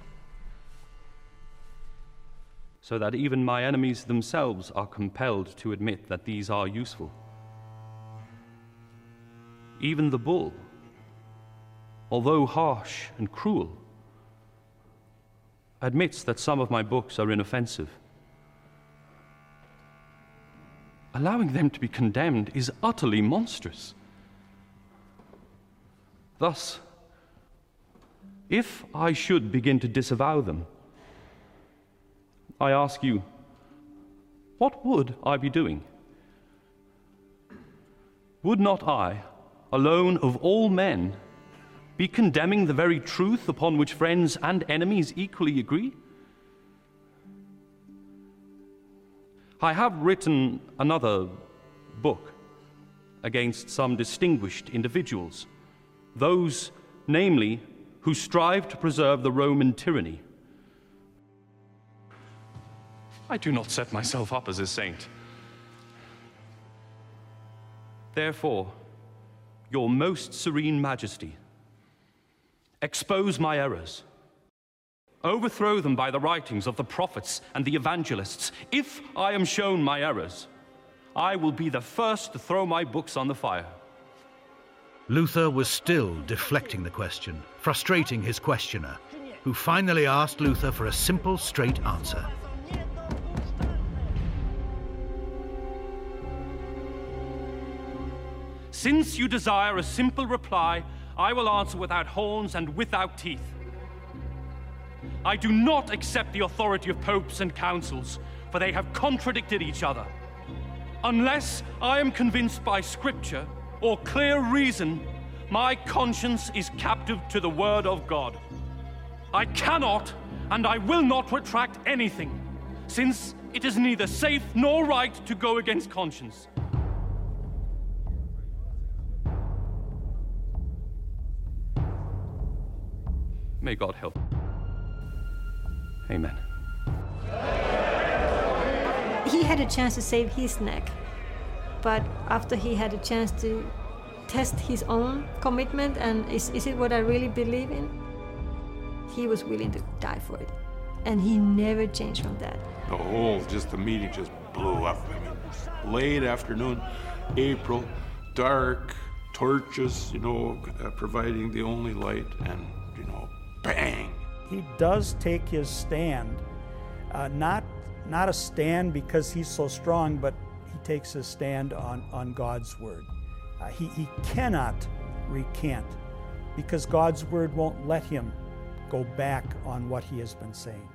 so that even my enemies themselves are compelled to admit that these are useful. Even the bull, although harsh and cruel, admits that some of my books are inoffensive. Allowing them to be condemned is utterly monstrous. Thus, if I should begin to disavow them, I ask you, what would I be doing? Would not I, alone of all men, be condemning the very truth upon which friends and enemies equally agree? I have written another book against some distinguished individuals, those, namely, who strive to preserve the Roman tyranny. I do not set myself up as a saint. Therefore, your most serene majesty, expose my errors. Overthrow them by the writings of the prophets and the evangelists. If I am shown my errors, I will be the first to throw my books on the fire. Luther was still deflecting the question, frustrating his questioner, who finally asked Luther for a simple, straight answer. Since you desire a simple reply, I will answer without horns and without teeth. I do not accept the authority of popes and councils, for they have contradicted each other. Unless I am convinced by scripture or clear reason, My conscience is captive to the word of God. I cannot and I will not retract anything, since it is neither safe nor right to go against conscience. May God help. Amen. He had a chance to save his neck, but after he had a chance to test his own commitment and is, is it what I really believe in? He was willing to die for it. And he never changed from that. The whole, just the meeting just blew up. I mean, late afternoon, April, dark, torches, you know, uh, providing the only light, and, you know, bang. He does take his stand, uh, not, not a stand because he's so strong, but he takes his stand on, on God's word. Uh, he, he cannot recant because God's word won't let him go back on what he has been saying.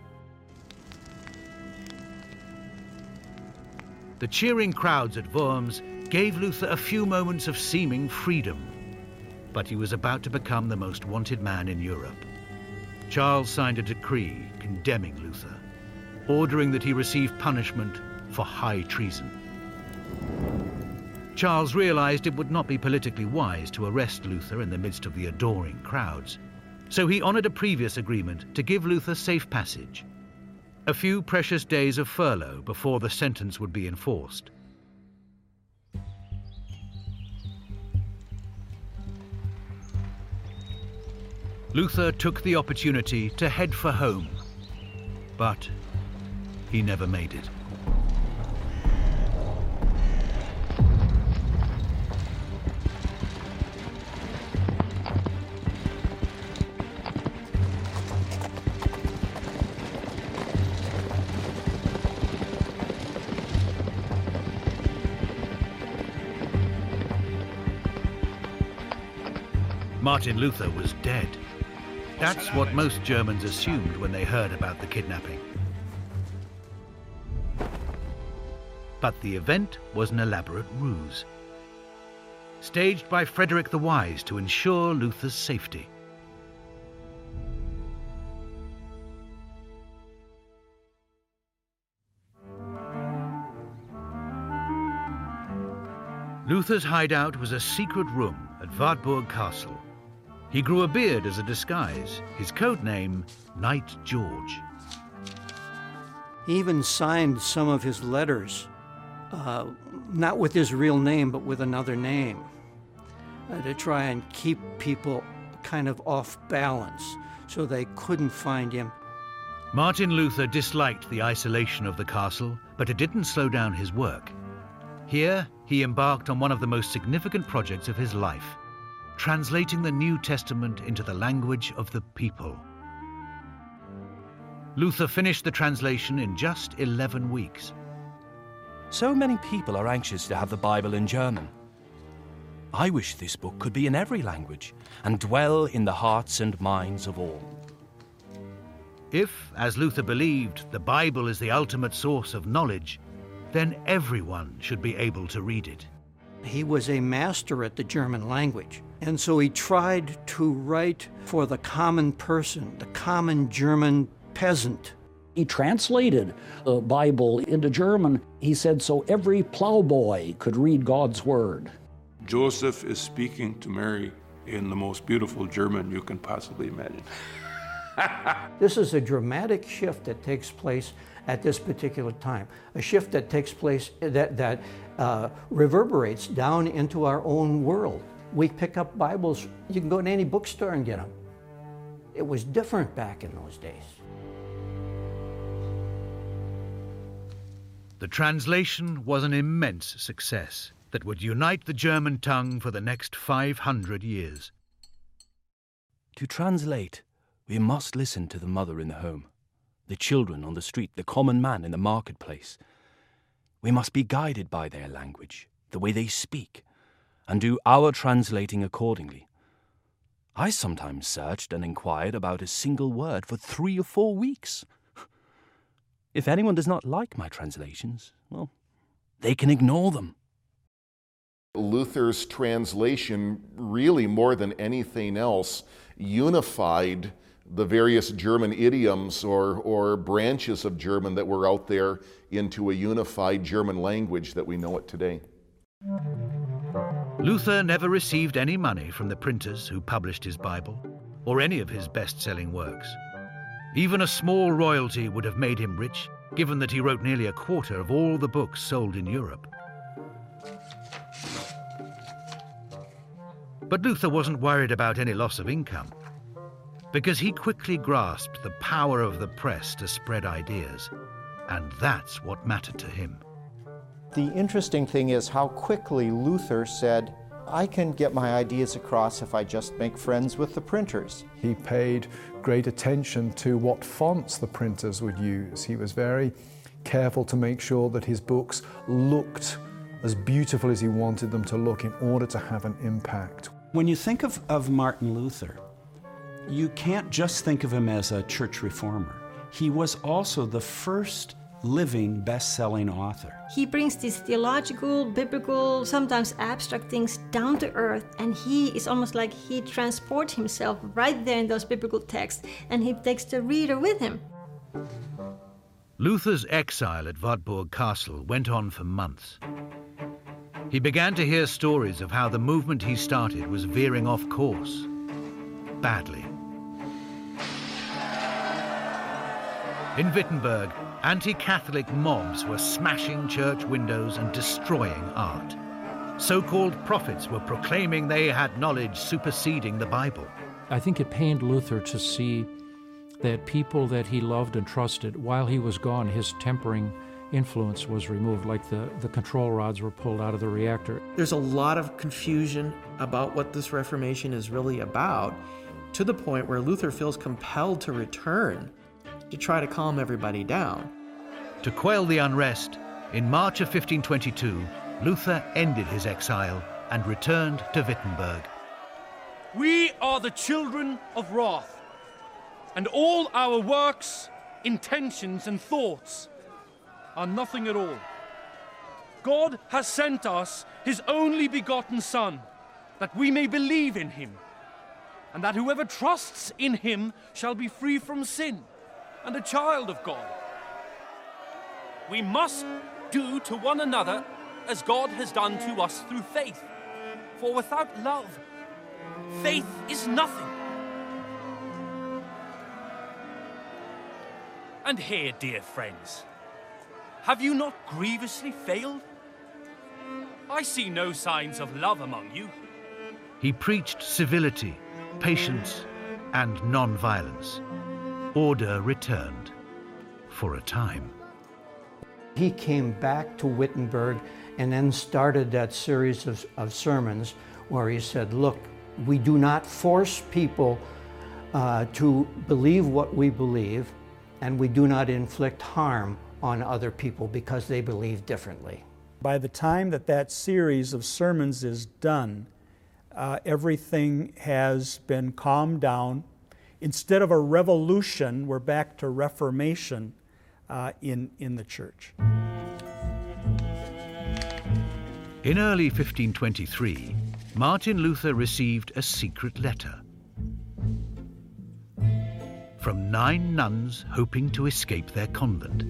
The cheering crowds at Worms gave Luther a few moments of seeming freedom, but he was about to become the most wanted man in Europe. Charles signed a decree condemning Luther, ordering that he receive punishment for high treason. Charles realized it would not be politically wise to arrest Luther in the midst of the adoring crowds, so he honored a previous agreement to give Luther safe passage a few precious days of furlough before the sentence would be enforced. Luther took the opportunity to head for home, but he never made it. Martin Luther was dead. That's what most Germans assumed when they heard about the kidnapping. But the event was an elaborate ruse, staged by Frederick the Wise to ensure Luther's safety. Luther's hideout was a secret room at Wartburg Castle. He grew a beard as a disguise, his code name, Knight George. He even signed some of his letters, uh, not with his real name, but with another name, uh, to try and keep people kind of off balance so they couldn't find him. Martin Luther disliked the isolation of the castle, but it didn't slow down his work. Here, he embarked on one of the most significant projects of his life translating the New Testament into the language of the people. Luther finished the translation in just 11 weeks. So many people are anxious to have the Bible in German. I wish this book could be in every language and dwell in the hearts and minds of all. If, as Luther believed, the Bible is the ultimate source of knowledge, then everyone should be able to read it. He was a master at the German language. And so he tried to write for the common person, the common German peasant. He translated the Bible into German. He said so every plowboy could read God's Word. Joseph is speaking to Mary in the most beautiful German you can possibly imagine. this is a dramatic shift that takes place at this particular time, a shift that takes place that, that uh, reverberates down into our own world. We pick up Bibles, you can go to any bookstore and get them. It was different back in those days. The translation was an immense success that would unite the German tongue for the next 500 years. To translate, we must listen to the mother in the home, the children on the street, the common man in the marketplace. We must be guided by their language, the way they speak, and do our translating accordingly. I sometimes searched and inquired about a single word for three or four weeks. If anyone does not like my translations, well, they can ignore them. Luther's translation, really more than anything else, unified the various German idioms or, or branches of German that were out there into a unified German language that we know it today. Luther never received any money from the printers who published his Bible or any of his best selling works. Even a small royalty would have made him rich, given that he wrote nearly a quarter of all the books sold in Europe. But Luther wasn't worried about any loss of income, because he quickly grasped the power of the press to spread ideas, and that's what mattered to him. The interesting thing is how quickly Luther said, I can get my ideas across if I just make friends with the printers. He paid great attention to what fonts the printers would use. He was very careful to make sure that his books looked as beautiful as he wanted them to look in order to have an impact. When you think of, of Martin Luther, you can't just think of him as a church reformer. He was also the first living best selling author. He brings these theological, biblical, sometimes abstract things down to earth, and he is almost like he transports himself right there in those biblical texts, and he takes the reader with him. Luther's exile at Wartburg Castle went on for months. He began to hear stories of how the movement he started was veering off course. Badly. In Wittenberg, anti Catholic mobs were smashing church windows and destroying art. So called prophets were proclaiming they had knowledge superseding the Bible. I think it pained Luther to see that people that he loved and trusted, while he was gone, his tempering influence was removed, like the, the control rods were pulled out of the reactor. There's a lot of confusion about what this Reformation is really about, to the point where Luther feels compelled to return to try to calm everybody down. To quell the unrest, in March of 1522, Luther ended his exile and returned to Wittenberg. We are the children of wrath, and all our works, intentions, and thoughts are nothing at all. God has sent us his only begotten Son, that we may believe in him, and that whoever trusts in him shall be free from sin and a child of God. We must do to one another as God has done to us through faith. For without love, faith is nothing. And here, dear friends, have you not grievously failed? I see no signs of love among you. He preached civility, patience, and non violence. Order returned for a time. He came back to Wittenberg and then started that series of, of sermons where he said, Look, we do not force people uh, to believe what we believe, and we do not inflict harm on other people because they believe differently. By the time that that series of sermons is done, uh, everything has been calmed down. Instead of a revolution, we're back to reformation uh, in, in the church. In early 1523, Martin Luther received a secret letter from nine nuns hoping to escape their convent.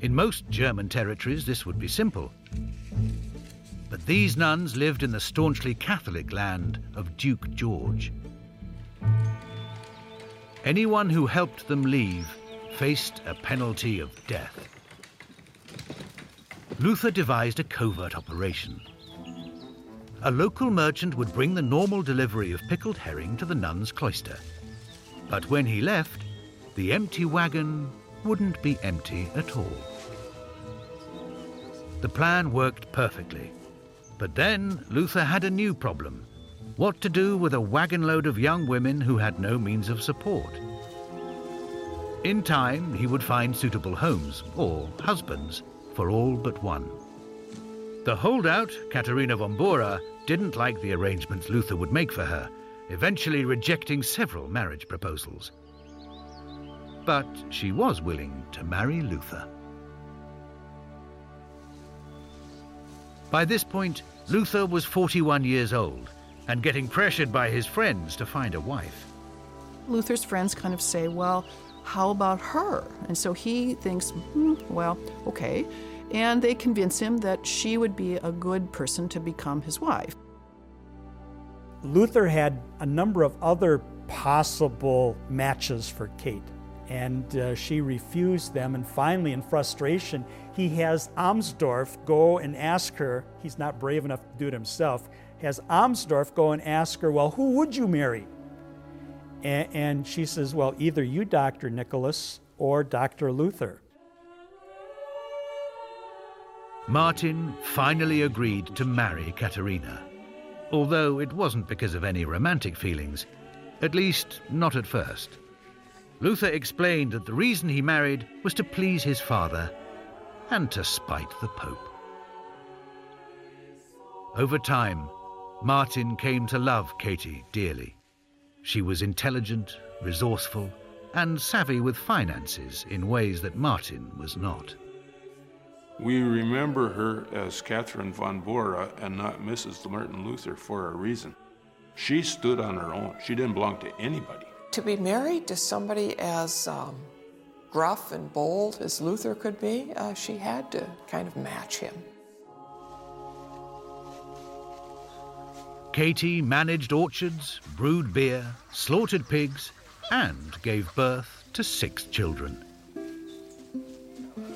In most German territories, this would be simple. But these nuns lived in the staunchly Catholic land of Duke George. Anyone who helped them leave faced a penalty of death. Luther devised a covert operation. A local merchant would bring the normal delivery of pickled herring to the nuns' cloister. But when he left, the empty wagon wouldn't be empty at all. The plan worked perfectly. But then Luther had a new problem what to do with a wagon load of young women who had no means of support. In time, he would find suitable homes, or husbands, for all but one. The holdout, Katharina von Bora, didn't like the arrangements Luther would make for her, eventually rejecting several marriage proposals. But she was willing to marry Luther. By this point, Luther was 41 years old and getting pressured by his friends to find a wife. Luther's friends kind of say, well, how about her? And so he thinks, hmm, well, okay. And they convince him that she would be a good person to become his wife. Luther had a number of other possible matches for Kate, and uh, she refused them. And finally, in frustration, he has Amsdorf go and ask her, he's not brave enough to do it himself, has Amsdorf go and ask her, Well, who would you marry? And, and she says, Well, either you, Dr. Nicholas, or Dr. Luther. Martin finally agreed to marry Katharina, although it wasn't because of any romantic feelings, at least not at first. Luther explained that the reason he married was to please his father and to spite the Pope. Over time, Martin came to love Katie dearly. She was intelligent, resourceful, and savvy with finances in ways that Martin was not. We remember her as Catherine von Bora and not Mrs. Martin Luther for a reason. She stood on her own. She didn't belong to anybody. To be married to somebody as um, gruff and bold as Luther could be, uh, she had to kind of match him. Katie managed orchards, brewed beer, slaughtered pigs, and gave birth to six children.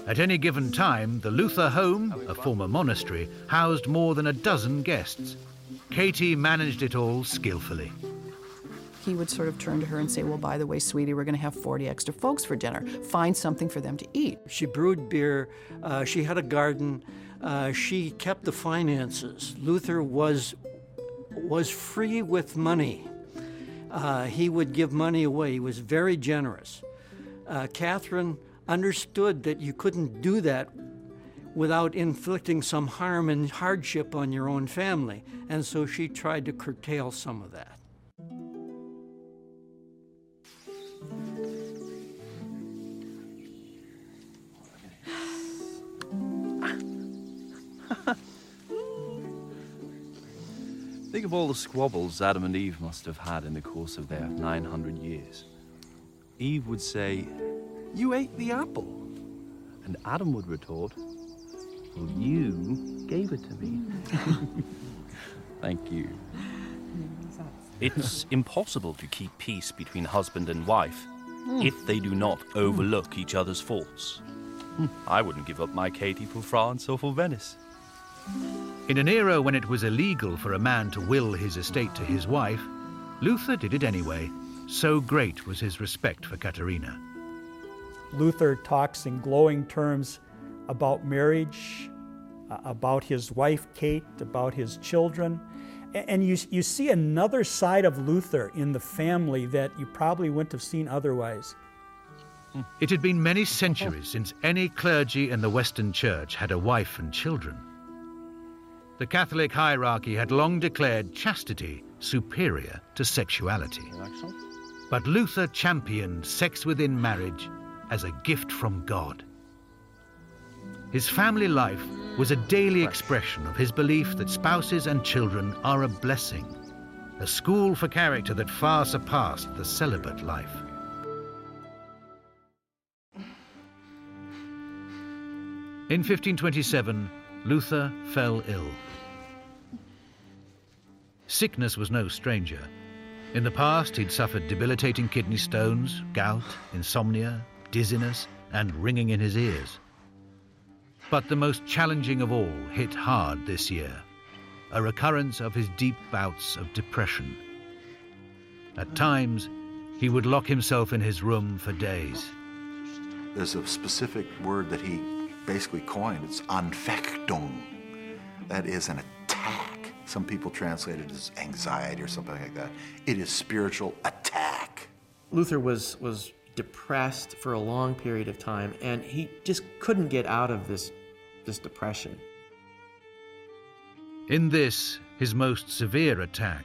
At any given time, the Luther home, a former monastery, housed more than a dozen guests. Katie managed it all skillfully. He would sort of turn to her and say, Well, by the way, sweetie, we're going to have 40 extra folks for dinner. Find something for them to eat. She brewed beer, uh, she had a garden, uh, she kept the finances. Luther was, was free with money. Uh, he would give money away, he was very generous. Uh, Catherine understood that you couldn't do that without inflicting some harm and hardship on your own family, and so she tried to curtail some of that. Think of all the squabbles Adam and Eve must have had in the course of their 900 years. Eve would say, You ate the apple. And Adam would retort, Well, you gave it to me. Thank you. It's impossible to keep peace between husband and wife if they do not overlook each other's faults. I wouldn't give up my Katie for France or for Venice. In an era when it was illegal for a man to will his estate to his wife, Luther did it anyway. So great was his respect for Katharina. Luther talks in glowing terms about marriage, uh, about his wife Kate, about his children. And you, you see another side of Luther in the family that you probably wouldn't have seen otherwise. It had been many centuries since any clergy in the Western Church had a wife and children. The Catholic hierarchy had long declared chastity superior to sexuality. But Luther championed sex within marriage as a gift from God. His family life was a daily expression of his belief that spouses and children are a blessing, a school for character that far surpassed the celibate life. In 1527, Luther fell ill. Sickness was no stranger. In the past, he'd suffered debilitating kidney stones, gout, insomnia, dizziness, and ringing in his ears. But the most challenging of all hit hard this year a recurrence of his deep bouts of depression. At times, he would lock himself in his room for days. There's a specific word that he basically coined. It's Anfechtung. That is an attack. Some people translate it as anxiety or something like that. It is spiritual attack. Luther was was depressed for a long period of time, and he just couldn't get out of this this depression. In this, his most severe attack,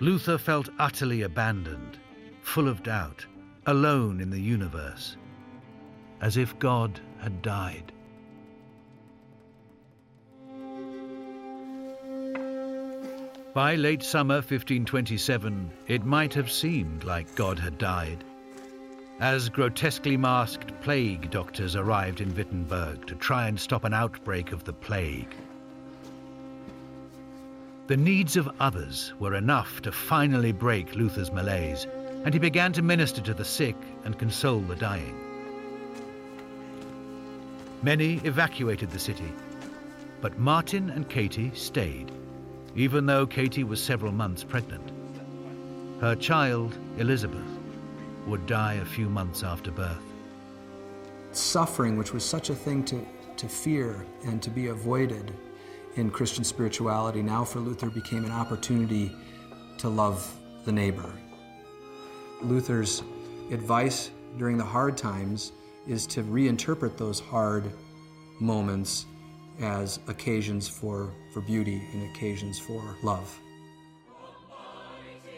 Luther felt utterly abandoned, full of doubt, alone in the universe, as if God had died. By late summer 1527, it might have seemed like God had died. As grotesquely masked plague doctors arrived in Wittenberg to try and stop an outbreak of the plague. The needs of others were enough to finally break Luther's malaise, and he began to minister to the sick and console the dying. Many evacuated the city, but Martin and Katie stayed, even though Katie was several months pregnant. Her child, Elizabeth, would die a few months after birth. Suffering, which was such a thing to, to fear and to be avoided in Christian spirituality, now for Luther became an opportunity to love the neighbor. Luther's advice during the hard times is to reinterpret those hard moments as occasions for, for beauty and occasions for love.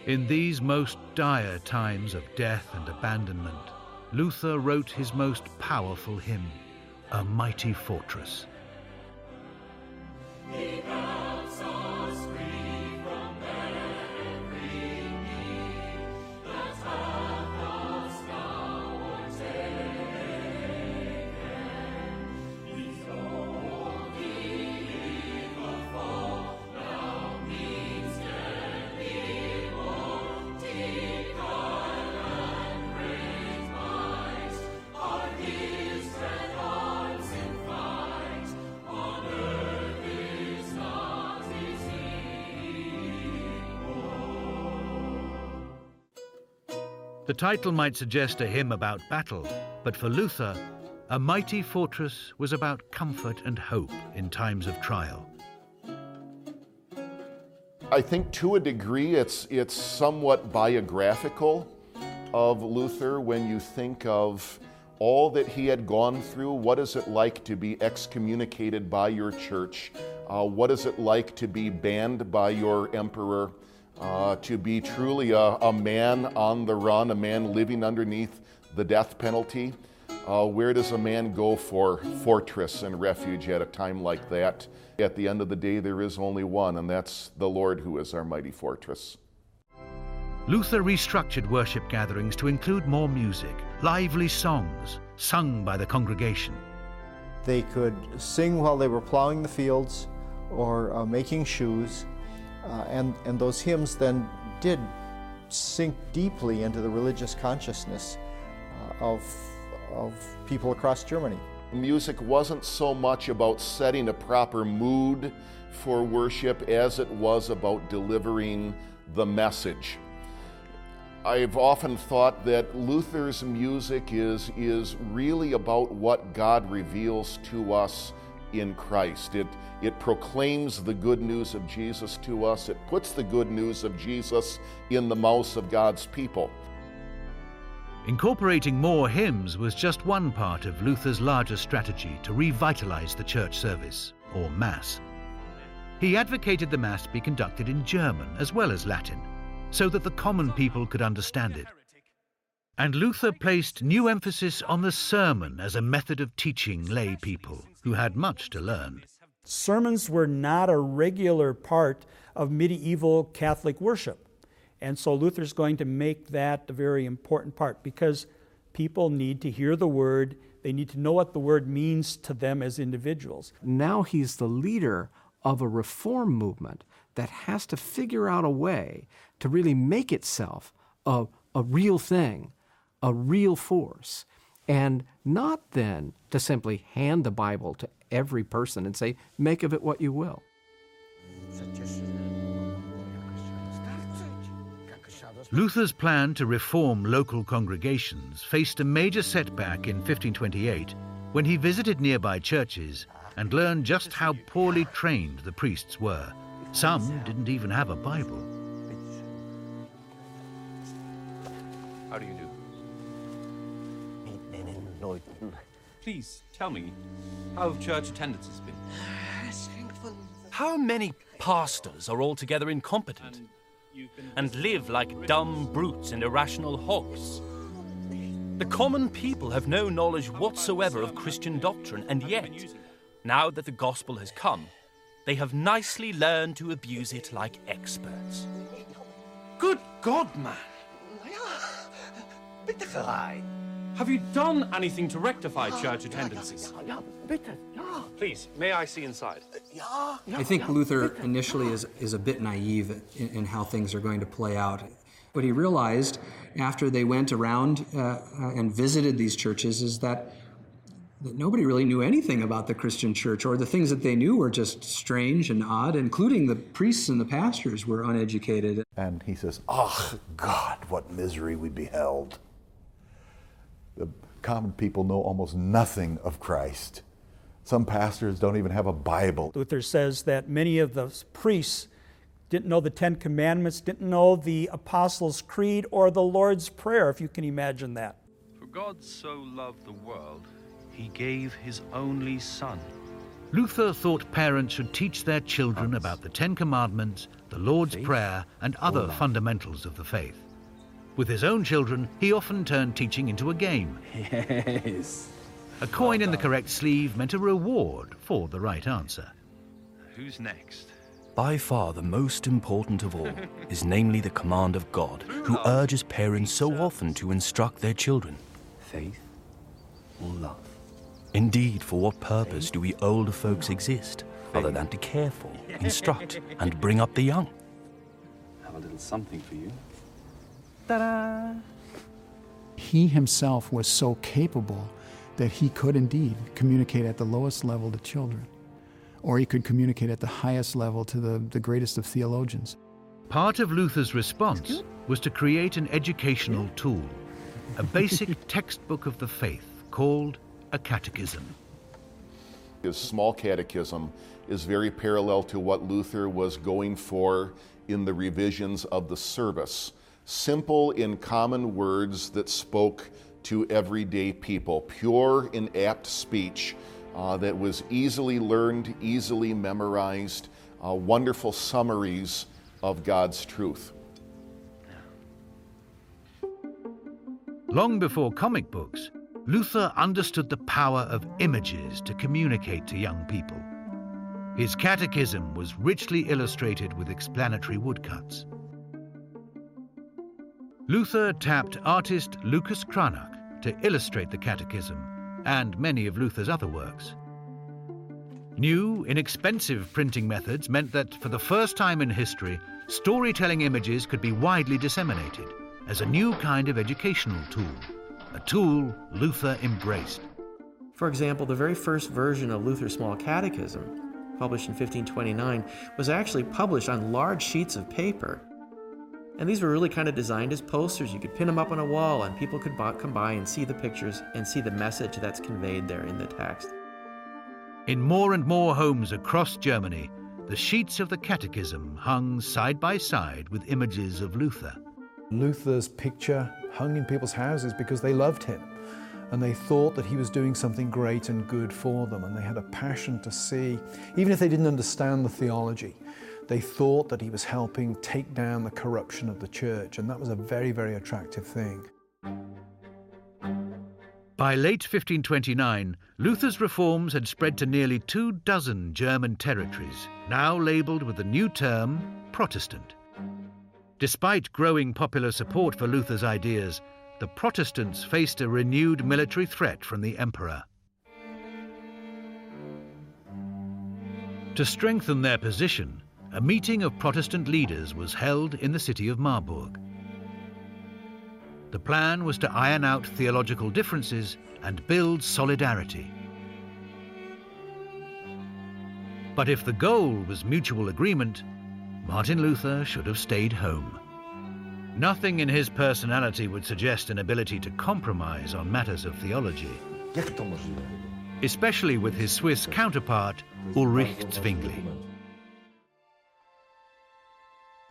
In these most dire times of death and abandonment, Luther wrote his most powerful hymn, A Mighty Fortress. The title might suggest a hymn about battle, but for Luther, A Mighty Fortress was about comfort and hope in times of trial. I think to a degree it's, it's somewhat biographical of Luther when you think of all that he had gone through. What is it like to be excommunicated by your church? Uh, what is it like to be banned by your emperor? Uh, to be truly a, a, man on the run, a man living underneath the death penalty. Uh, where does a man go for fortress and refuge at a time like that? At the end of the day, there is only one, and that's the Lord who is our mighty fortress. Luther restructured worship gatherings to include more music, lively songs sung by the congregation. They could sing while they were plowing the fields or uh, making shoes. Uh, and, and those hymns then did sink deeply into the religious consciousness uh, of, of people across Germany. Music wasn't so much about setting a proper mood for worship as it was about delivering the message. I've often thought that Luther's music is, is really about what God reveals to us in Christ. It, it proclaims the good news of Jesus to us, it puts the good news of Jesus in the mouths of God's people. Incorporating more hymns was just one part of Luther's larger strategy to revitalize the church service, or Mass. He advocated the Mass be conducted in German as well as Latin, so that the common people could understand it. And Luther placed new emphasis on the sermon as a method of teaching lay people who had much to learn. Sermons were not a regular part of medieval Catholic worship. And so Luther's going to make that a very important part because people need to hear the word, they need to know what the word means to them as individuals. Now he's the leader of a reform movement that has to figure out a way to really make itself a, a real thing, a real force, and not then to simply hand the Bible to every person and say, make of it what you will. Luther's plan to reform local congregations faced a major setback in 1528 when he visited nearby churches and learned just how poorly trained the priests were. Some didn't even have a Bible. How do you do? Please tell me, how have church has been? How many pastors are altogether incompetent and live like dumb brutes and irrational hogs? The common people have no knowledge whatsoever of Christian doctrine, and yet, now that the gospel has come, they have nicely learned to abuse it like experts. Good God, man! Have you done anything to rectify church attendances? Please, may I see inside? I think Luther initially is, is a bit naive in, in how things are going to play out. What he realized after they went around uh, uh, and visited these churches is that, that nobody really knew anything about the Christian church, or the things that they knew were just strange and odd, including the priests and the pastors were uneducated. And he says, Oh, God, what misery we beheld. The common people know almost nothing of Christ. Some pastors don't even have a Bible. Luther says that many of the priests didn't know the Ten Commandments, didn't know the Apostles' Creed or the Lord's Prayer, if you can imagine that. For God so loved the world, he gave his only Son. Luther thought parents should teach their children about the Ten Commandments, the Lord's Prayer, and other fundamentals of the faith. With his own children, he often turned teaching into a game. Yes. A coin in the correct sleeve meant a reward for the right answer. Who's next? By far the most important of all is namely the command of God, who urges parents so often to instruct their children. Faith or love? Indeed, for what purpose do we older folks exist, other than to care for, instruct, and bring up the young? Have a little something for you. Ta-da! He himself was so capable that he could indeed communicate at the lowest level to children, or he could communicate at the highest level to the, the greatest of theologians. Part of Luther's response was to create an educational tool, a basic textbook of the faith called a catechism. His small catechism is very parallel to what Luther was going for in the revisions of the service. Simple in common words that spoke to everyday people, pure in apt speech uh, that was easily learned, easily memorized, uh, wonderful summaries of God's truth. Long before comic books, Luther understood the power of images to communicate to young people. His catechism was richly illustrated with explanatory woodcuts. Luther tapped artist Lucas Cranach to illustrate the Catechism and many of Luther's other works. New, inexpensive printing methods meant that, for the first time in history, storytelling images could be widely disseminated as a new kind of educational tool, a tool Luther embraced. For example, the very first version of Luther's Small Catechism, published in 1529, was actually published on large sheets of paper. And these were really kind of designed as posters. You could pin them up on a wall, and people could come by and see the pictures and see the message that's conveyed there in the text. In more and more homes across Germany, the sheets of the Catechism hung side by side with images of Luther. Luther's picture hung in people's houses because they loved him and they thought that he was doing something great and good for them, and they had a passion to see, even if they didn't understand the theology, they thought that he was helping take down the corruption of the church, and that was a very, very attractive thing. By late 1529, Luther's reforms had spread to nearly two dozen German territories, now labelled with the new term Protestant. Despite growing popular support for Luther's ideas, the Protestants faced a renewed military threat from the Emperor. To strengthen their position, a meeting of Protestant leaders was held in the city of Marburg. The plan was to iron out theological differences and build solidarity. But if the goal was mutual agreement, Martin Luther should have stayed home. Nothing in his personality would suggest an ability to compromise on matters of theology, especially with his Swiss counterpart, Ulrich Zwingli.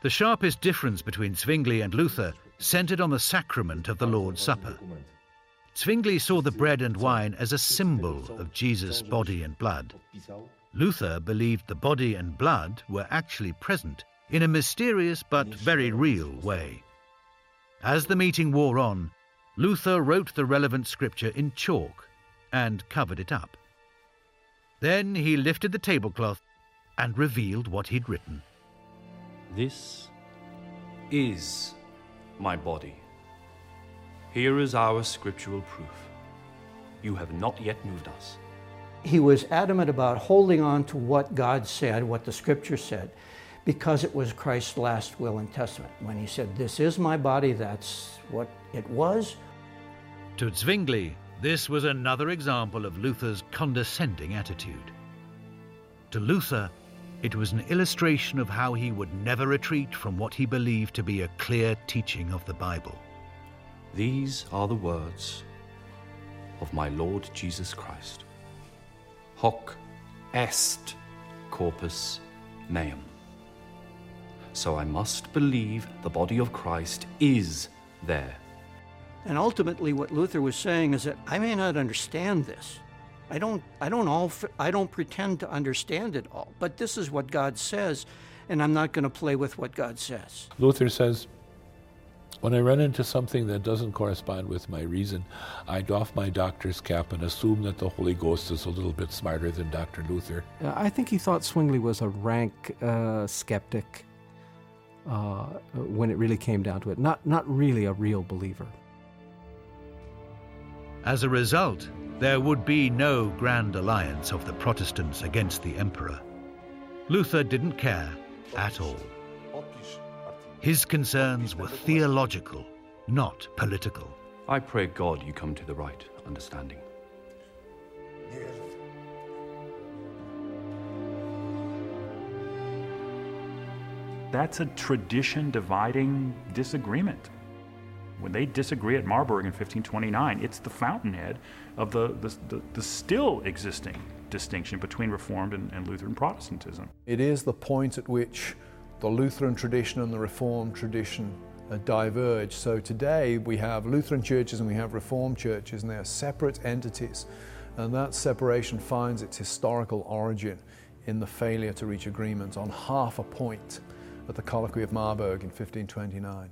The sharpest difference between Zwingli and Luther centered on the sacrament of the Lord's Supper. Zwingli saw the bread and wine as a symbol of Jesus' body and blood. Luther believed the body and blood were actually present in a mysterious but very real way. As the meeting wore on, Luther wrote the relevant scripture in chalk and covered it up. Then he lifted the tablecloth and revealed what he'd written. This is my body. Here is our scriptural proof. You have not yet moved us. He was adamant about holding on to what God said, what the scripture said, because it was Christ's last will and testament. When he said, This is my body, that's what it was. To Zwingli, this was another example of Luther's condescending attitude. To Luther, it was an illustration of how he would never retreat from what he believed to be a clear teaching of the Bible. These are the words of my Lord Jesus Christ. Hoc est corpus meum. So I must believe the body of Christ is there. And ultimately, what Luther was saying is that I may not understand this. I don't, I don't all, I don't pretend to understand it all, but this is what God says, and I'm not going to play with what God says. Luther says, when I run into something that doesn't correspond with my reason, I doff my doctor's cap and assume that the Holy Ghost is a little bit smarter than Dr. Luther. I think he thought Zwingli was a rank uh, skeptic uh, when it really came down to it, not, not really a real believer. As a result, there would be no grand alliance of the Protestants against the emperor. Luther didn't care at all. His concerns were theological, not political. I pray God you come to the right understanding. That's a tradition dividing disagreement. When they disagree at Marburg in 1529, it's the fountainhead of the, the, the, the still existing distinction between Reformed and, and Lutheran Protestantism. It is the point at which the Lutheran tradition and the Reformed tradition uh, diverge. So today we have Lutheran churches and we have Reformed churches, and they are separate entities. And that separation finds its historical origin in the failure to reach agreement on half a point at the Colloquy of Marburg in 1529.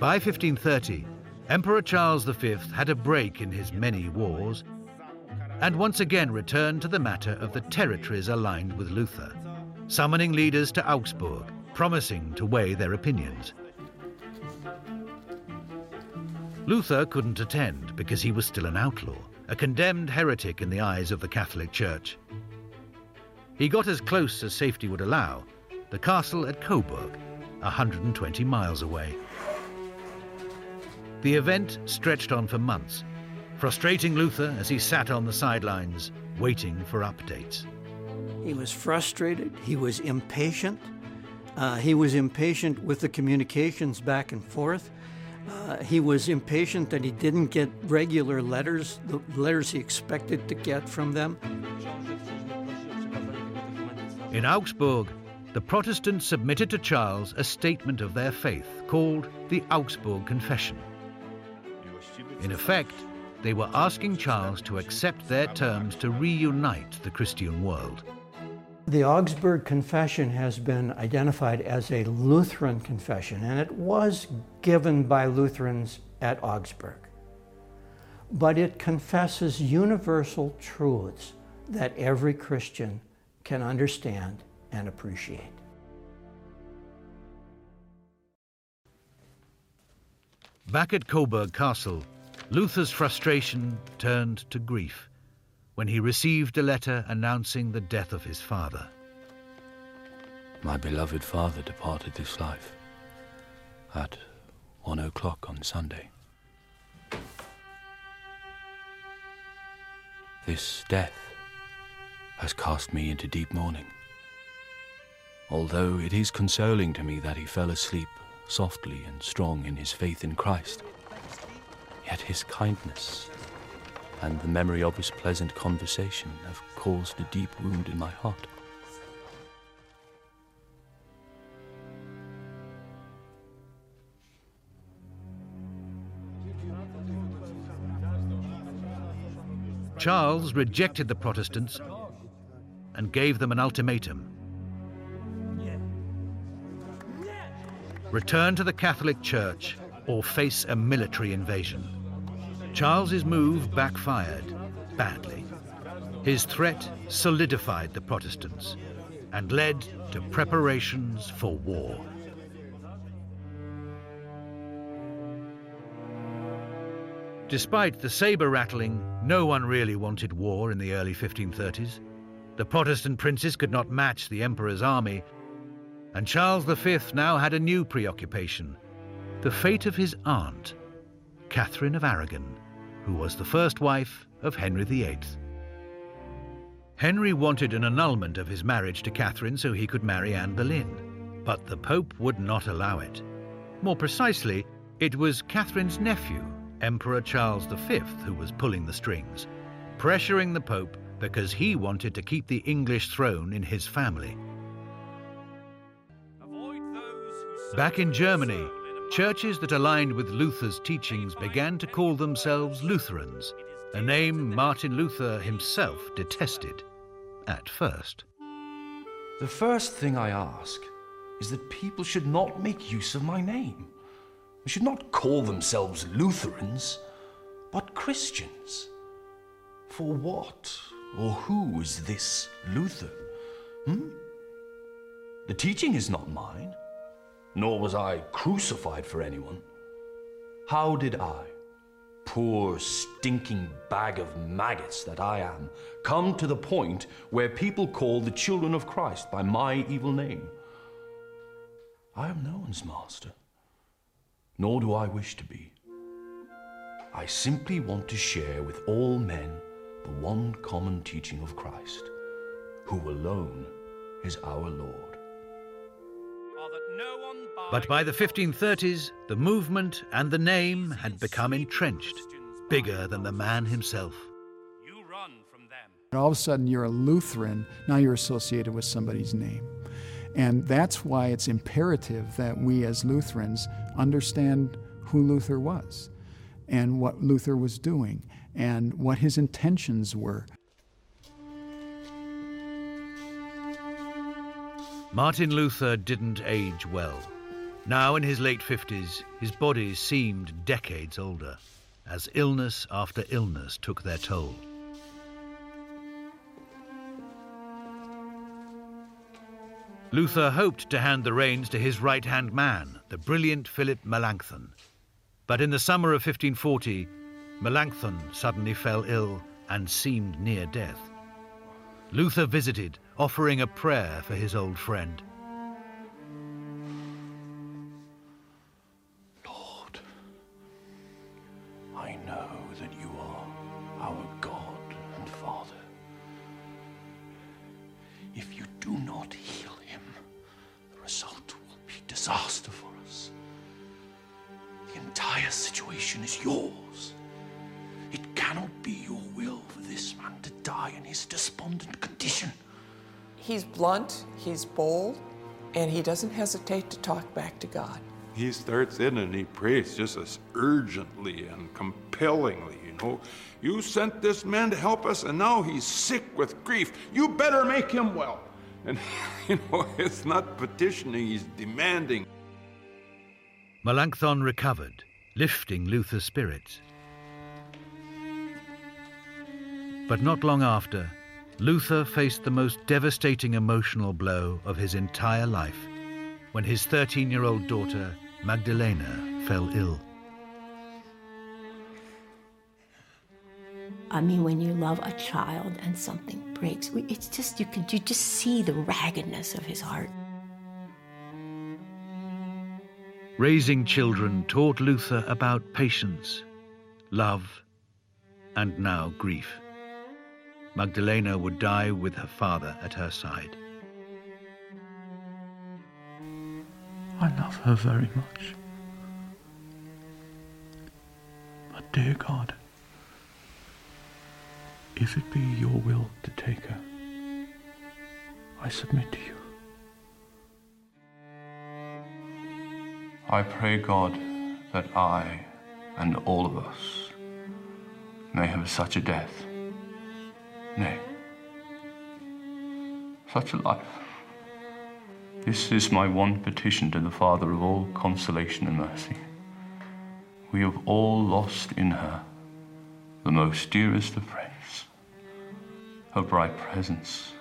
By 1530, Emperor Charles V had a break in his many wars and once again returned to the matter of the territories aligned with Luther, summoning leaders to Augsburg, promising to weigh their opinions. Luther couldn't attend because he was still an outlaw, a condemned heretic in the eyes of the Catholic Church. He got as close as safety would allow, the castle at Coburg, 120 miles away. The event stretched on for months, frustrating Luther as he sat on the sidelines, waiting for updates. He was frustrated, he was impatient. Uh, he was impatient with the communications back and forth. Uh, he was impatient that he didn't get regular letters, the letters he expected to get from them. In Augsburg, the Protestants submitted to Charles a statement of their faith called the Augsburg Confession. In effect, they were asking Charles to accept their terms to reunite the Christian world. The Augsburg Confession has been identified as a Lutheran confession, and it was given by Lutherans at Augsburg. But it confesses universal truths that every Christian can understand and appreciate. Back at Coburg Castle, Luther's frustration turned to grief when he received a letter announcing the death of his father. My beloved father departed this life at one o'clock on Sunday. This death has cast me into deep mourning. Although it is consoling to me that he fell asleep softly and strong in his faith in Christ, yet his kindness and the memory of his pleasant conversation have caused a deep wound in my heart. Charles rejected the Protestants and gave them an ultimatum. Return to the Catholic Church or face a military invasion. Charles's move backfired badly. His threat solidified the Protestants and led to preparations for war. Despite the saber rattling, no one really wanted war in the early 1530s. The Protestant princes could not match the emperor's army, and Charles V now had a new preoccupation the fate of his aunt, Catherine of Aragon, who was the first wife of Henry VIII. Henry wanted an annulment of his marriage to Catherine so he could marry Anne Boleyn, but the Pope would not allow it. More precisely, it was Catherine's nephew, Emperor Charles V, who was pulling the strings, pressuring the Pope because he wanted to keep the English throne in his family. Back in Germany, churches that aligned with Luther's teachings began to call themselves Lutherans, a name Martin Luther himself detested at first. The first thing I ask is that people should not make use of my name. They should not call themselves Lutherans, but Christians. For what or who is this Luther? Hmm? The teaching is not mine, nor was I crucified for anyone. How did I, poor stinking bag of maggots that I am, come to the point where people call the children of Christ by my evil name? I am no one's master, nor do I wish to be. I simply want to share with all men the one common teaching of Christ, who alone is our Lord. But by the 1530s, the movement and the name had become entrenched, bigger than the man himself. And all of a sudden, you're a Lutheran, now you're associated with somebody's name. And that's why it's imperative that we as Lutherans understand who Luther was and what Luther was doing and what his intentions were. Martin Luther didn't age well. Now in his late 50s, his body seemed decades older, as illness after illness took their toll. Luther hoped to hand the reins to his right hand man, the brilliant Philip Melanchthon. But in the summer of 1540, Melanchthon suddenly fell ill and seemed near death. Luther visited, offering a prayer for his old friend. And he doesn't hesitate to talk back to God. He starts in and he prays just as urgently and compellingly, you know. You sent this man to help us, and now he's sick with grief. You better make him well. And, you know, it's not petitioning, he's demanding. Melanchthon recovered, lifting Luther's spirits. But not long after, Luther faced the most devastating emotional blow of his entire life when his 13 year old daughter, Magdalena, fell ill. I mean, when you love a child and something breaks, it's just you can you just see the raggedness of his heart. Raising children taught Luther about patience, love, and now grief. Magdalena would die with her father at her side. I love her very much. But, dear God, if it be your will to take her, I submit to you. I pray God that I and all of us may have such a death, nay, such a life. This is my one petition to the Father of all consolation and mercy. We have all lost in her the most dearest of friends, her bright presence.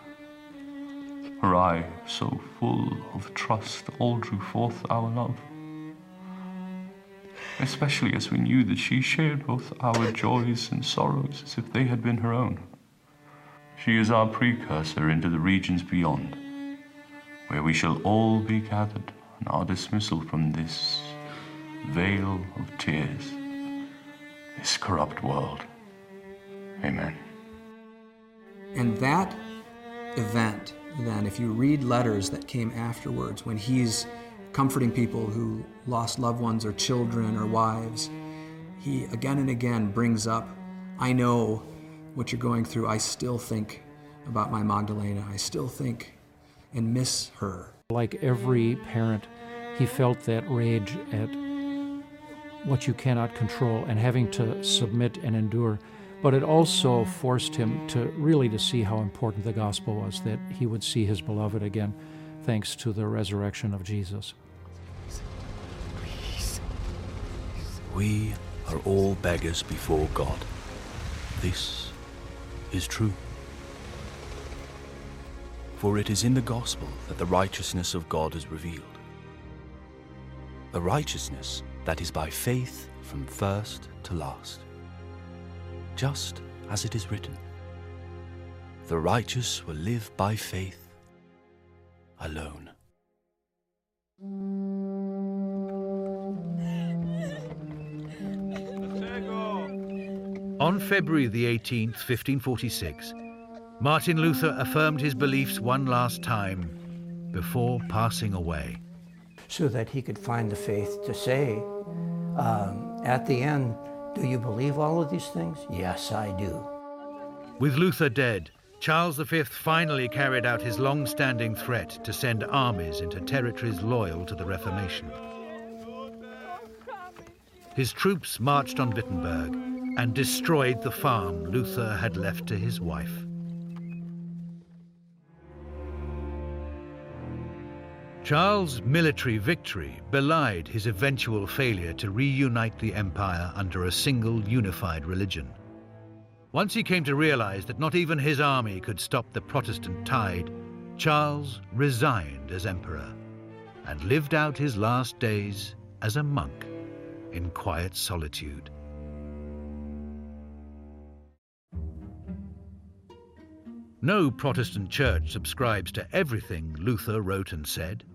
Her eye, so full of trust, all drew forth our love. Especially as we knew that she shared both our joys and sorrows as if they had been her own. She is our precursor into the regions beyond, where we shall all be gathered on our dismissal from this vale of tears, this corrupt world. Amen. And that event, then, if you read letters that came afterwards, when he's comforting people who lost loved ones or children or wives, he again and again brings up, I know what you're going through. I still think about my Magdalena. I still think and miss her. Like every parent, he felt that rage at what you cannot control and having to submit and endure. But it also forced him to really to see how important the gospel was, that he would see his beloved again, thanks to the resurrection of Jesus. We are all beggars before God. This is true. For it is in the gospel that the righteousness of God is revealed. The righteousness that is by faith from first to last. Just as it is written The righteous will live by faith alone. On February the 18th, 1546, Martin Luther affirmed his beliefs one last time before passing away. So that he could find the faith to say, um, at the end, do you believe all of these things? Yes, I do. With Luther dead, Charles V finally carried out his long standing threat to send armies into territories loyal to the Reformation. His troops marched on Wittenberg and destroyed the farm Luther had left to his wife. Charles' military victory belied his eventual failure to reunite the empire under a single unified religion. Once he came to realize that not even his army could stop the Protestant tide, Charles resigned as emperor and lived out his last days as a monk in quiet solitude. No Protestant church subscribes to everything Luther wrote and said,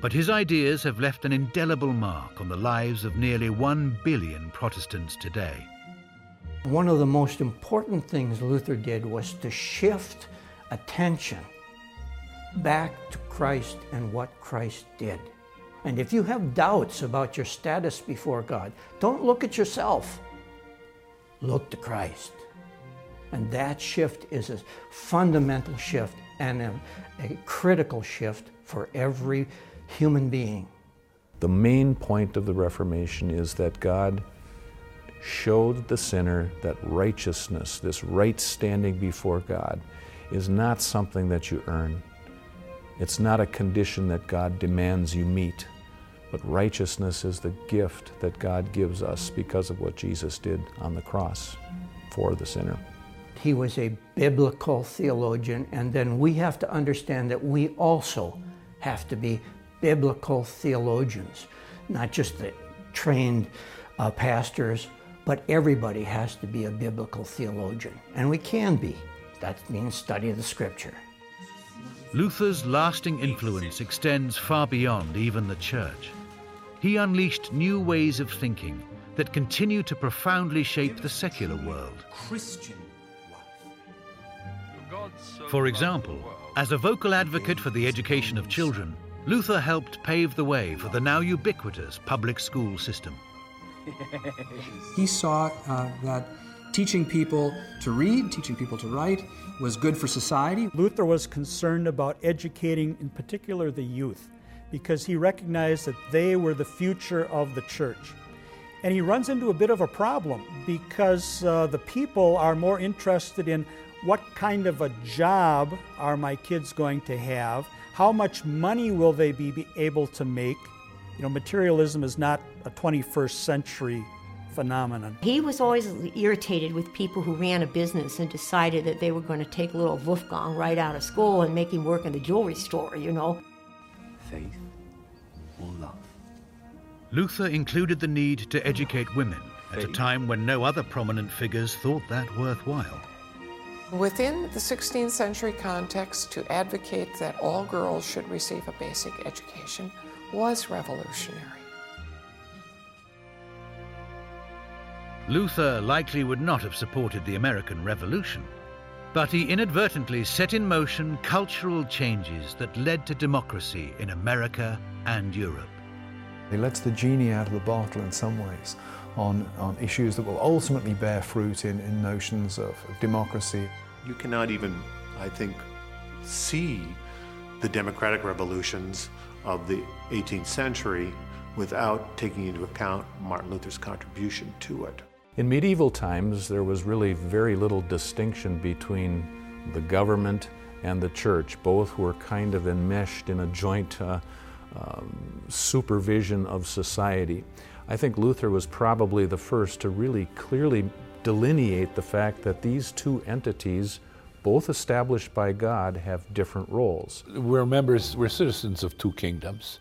but his ideas have left an indelible mark on the lives of nearly one billion Protestants today. One of the most important things Luther did was to shift attention back to Christ and what Christ did. And if you have doubts about your status before God, don't look at yourself. Look to Christ. And that shift is a fundamental shift and a, a critical shift for every human being. The main point of the Reformation is that God showed the sinner that righteousness, this right standing before God, is not something that you earn. It's not a condition that God demands you meet, but righteousness is the gift that God gives us because of what Jesus did on the cross for the sinner. He was a biblical theologian, and then we have to understand that we also have to be biblical theologians, not just the trained uh, pastors, but everybody has to be a biblical theologian, and we can be. That means study the scripture. Luther's lasting influence extends far beyond even the church. He unleashed new ways of thinking that continue to profoundly shape the secular world. Christian For example, as a vocal advocate for the education of children, Luther helped pave the way for the now ubiquitous public school system. He saw uh, that teaching people to read, teaching people to write, was good for society. Luther was concerned about educating, in particular, the youth, because he recognized that they were the future of the church. And he runs into a bit of a problem because uh, the people are more interested in what kind of a job are my kids going to have? How much money will they be able to make? You know, materialism is not a 21st century phenomenon. He was always irritated with people who ran a business and decided that they were going to take little Wolfgang right out of school and make him work in the jewelry store, you know. Faith or love? Luther included the need to educate women at a time when no other prominent figures thought that worthwhile. Within the 16th century context, to advocate that all girls should receive a basic education was revolutionary. Luther likely would not have supported the American Revolution, but he inadvertently set in motion cultural changes that led to democracy in America and Europe. He lets the genie out of the bottle in some ways on, on issues that will ultimately bear fruit in, in notions of, of democracy. You cannot even, I think, see the democratic revolutions of the 18th century without taking into account Martin Luther's contribution to it. In medieval times, there was really very little distinction between the government and the church. Both were kind of enmeshed in a joint uh, um, supervision of society. I think Luther was probably the first to really clearly delineate the fact that these two entities, both established by God, have different roles. We're members, we're citizens of two kingdoms.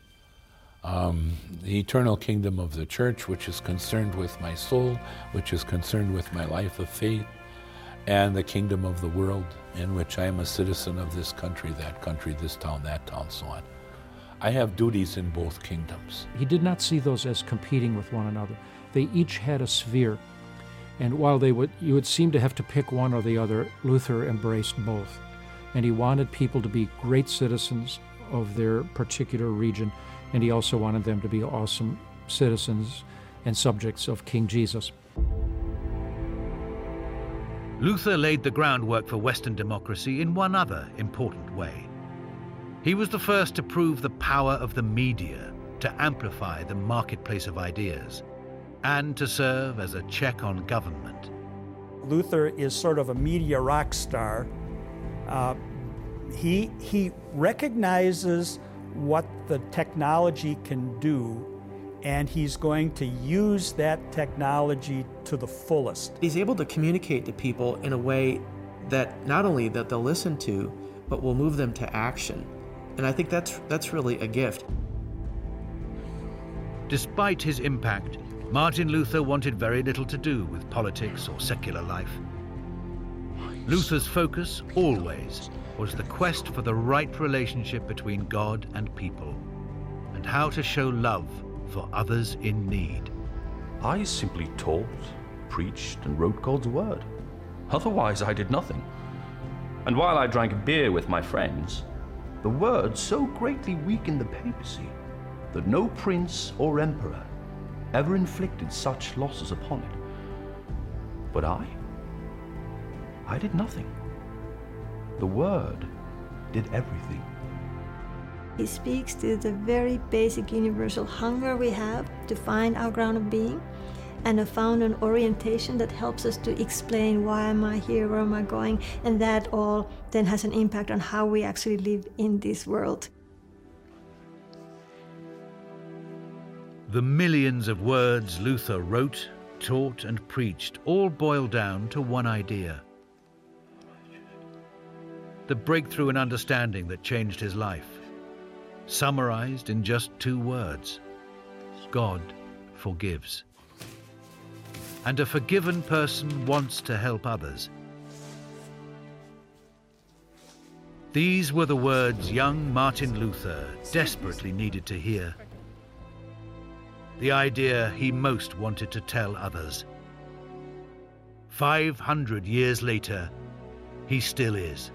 Um, the eternal kingdom of the church, which is concerned with my soul, which is concerned with my life of faith, and the kingdom of the world, in which I am a citizen of this country, that country, this town, that town, so on. I have duties in both kingdoms. He did not see those as competing with one another. They each had a sphere. And while they would, you would seem to have to pick one or the other, Luther embraced both. And he wanted people to be great citizens of their particular region, and he also wanted them to be awesome citizens and subjects of King Jesus. Luther laid the groundwork for Western democracy in one other important way. He was the first to prove the power of the media to amplify the marketplace of ideas and to serve as a check on government. Luther is sort of a media rock star. Uh, he, he recognizes what the technology can do, and he's going to use that technology to the fullest. He's able to communicate to people in a way that not only that they'll listen to, but will move them to action. And I think that's, that's really a gift. Despite his impact, Martin Luther wanted very little to do with politics or secular life. Luther's focus always was the quest for the right relationship between God and people, and how to show love for others in need. I simply taught, preached, and wrote God's word. Otherwise, I did nothing. And while I drank beer with my friends, the word so greatly weakened the papacy that no prince or emperor ever inflicted such losses upon it. But I? I did nothing. The word did everything. He speaks to the very basic universal hunger we have to find our ground of being and a found an orientation that helps us to explain why am I here, where am I going, and that all then has an impact on how we actually live in this world. The millions of words Luther wrote, taught, and preached all boil down to one idea. The breakthrough in understanding that changed his life, summarized in just two words God forgives and a forgiven person wants to help others. These were the words young Martin Luther desperately needed to hear. The idea he most wanted to tell others. 500 years later, he still is.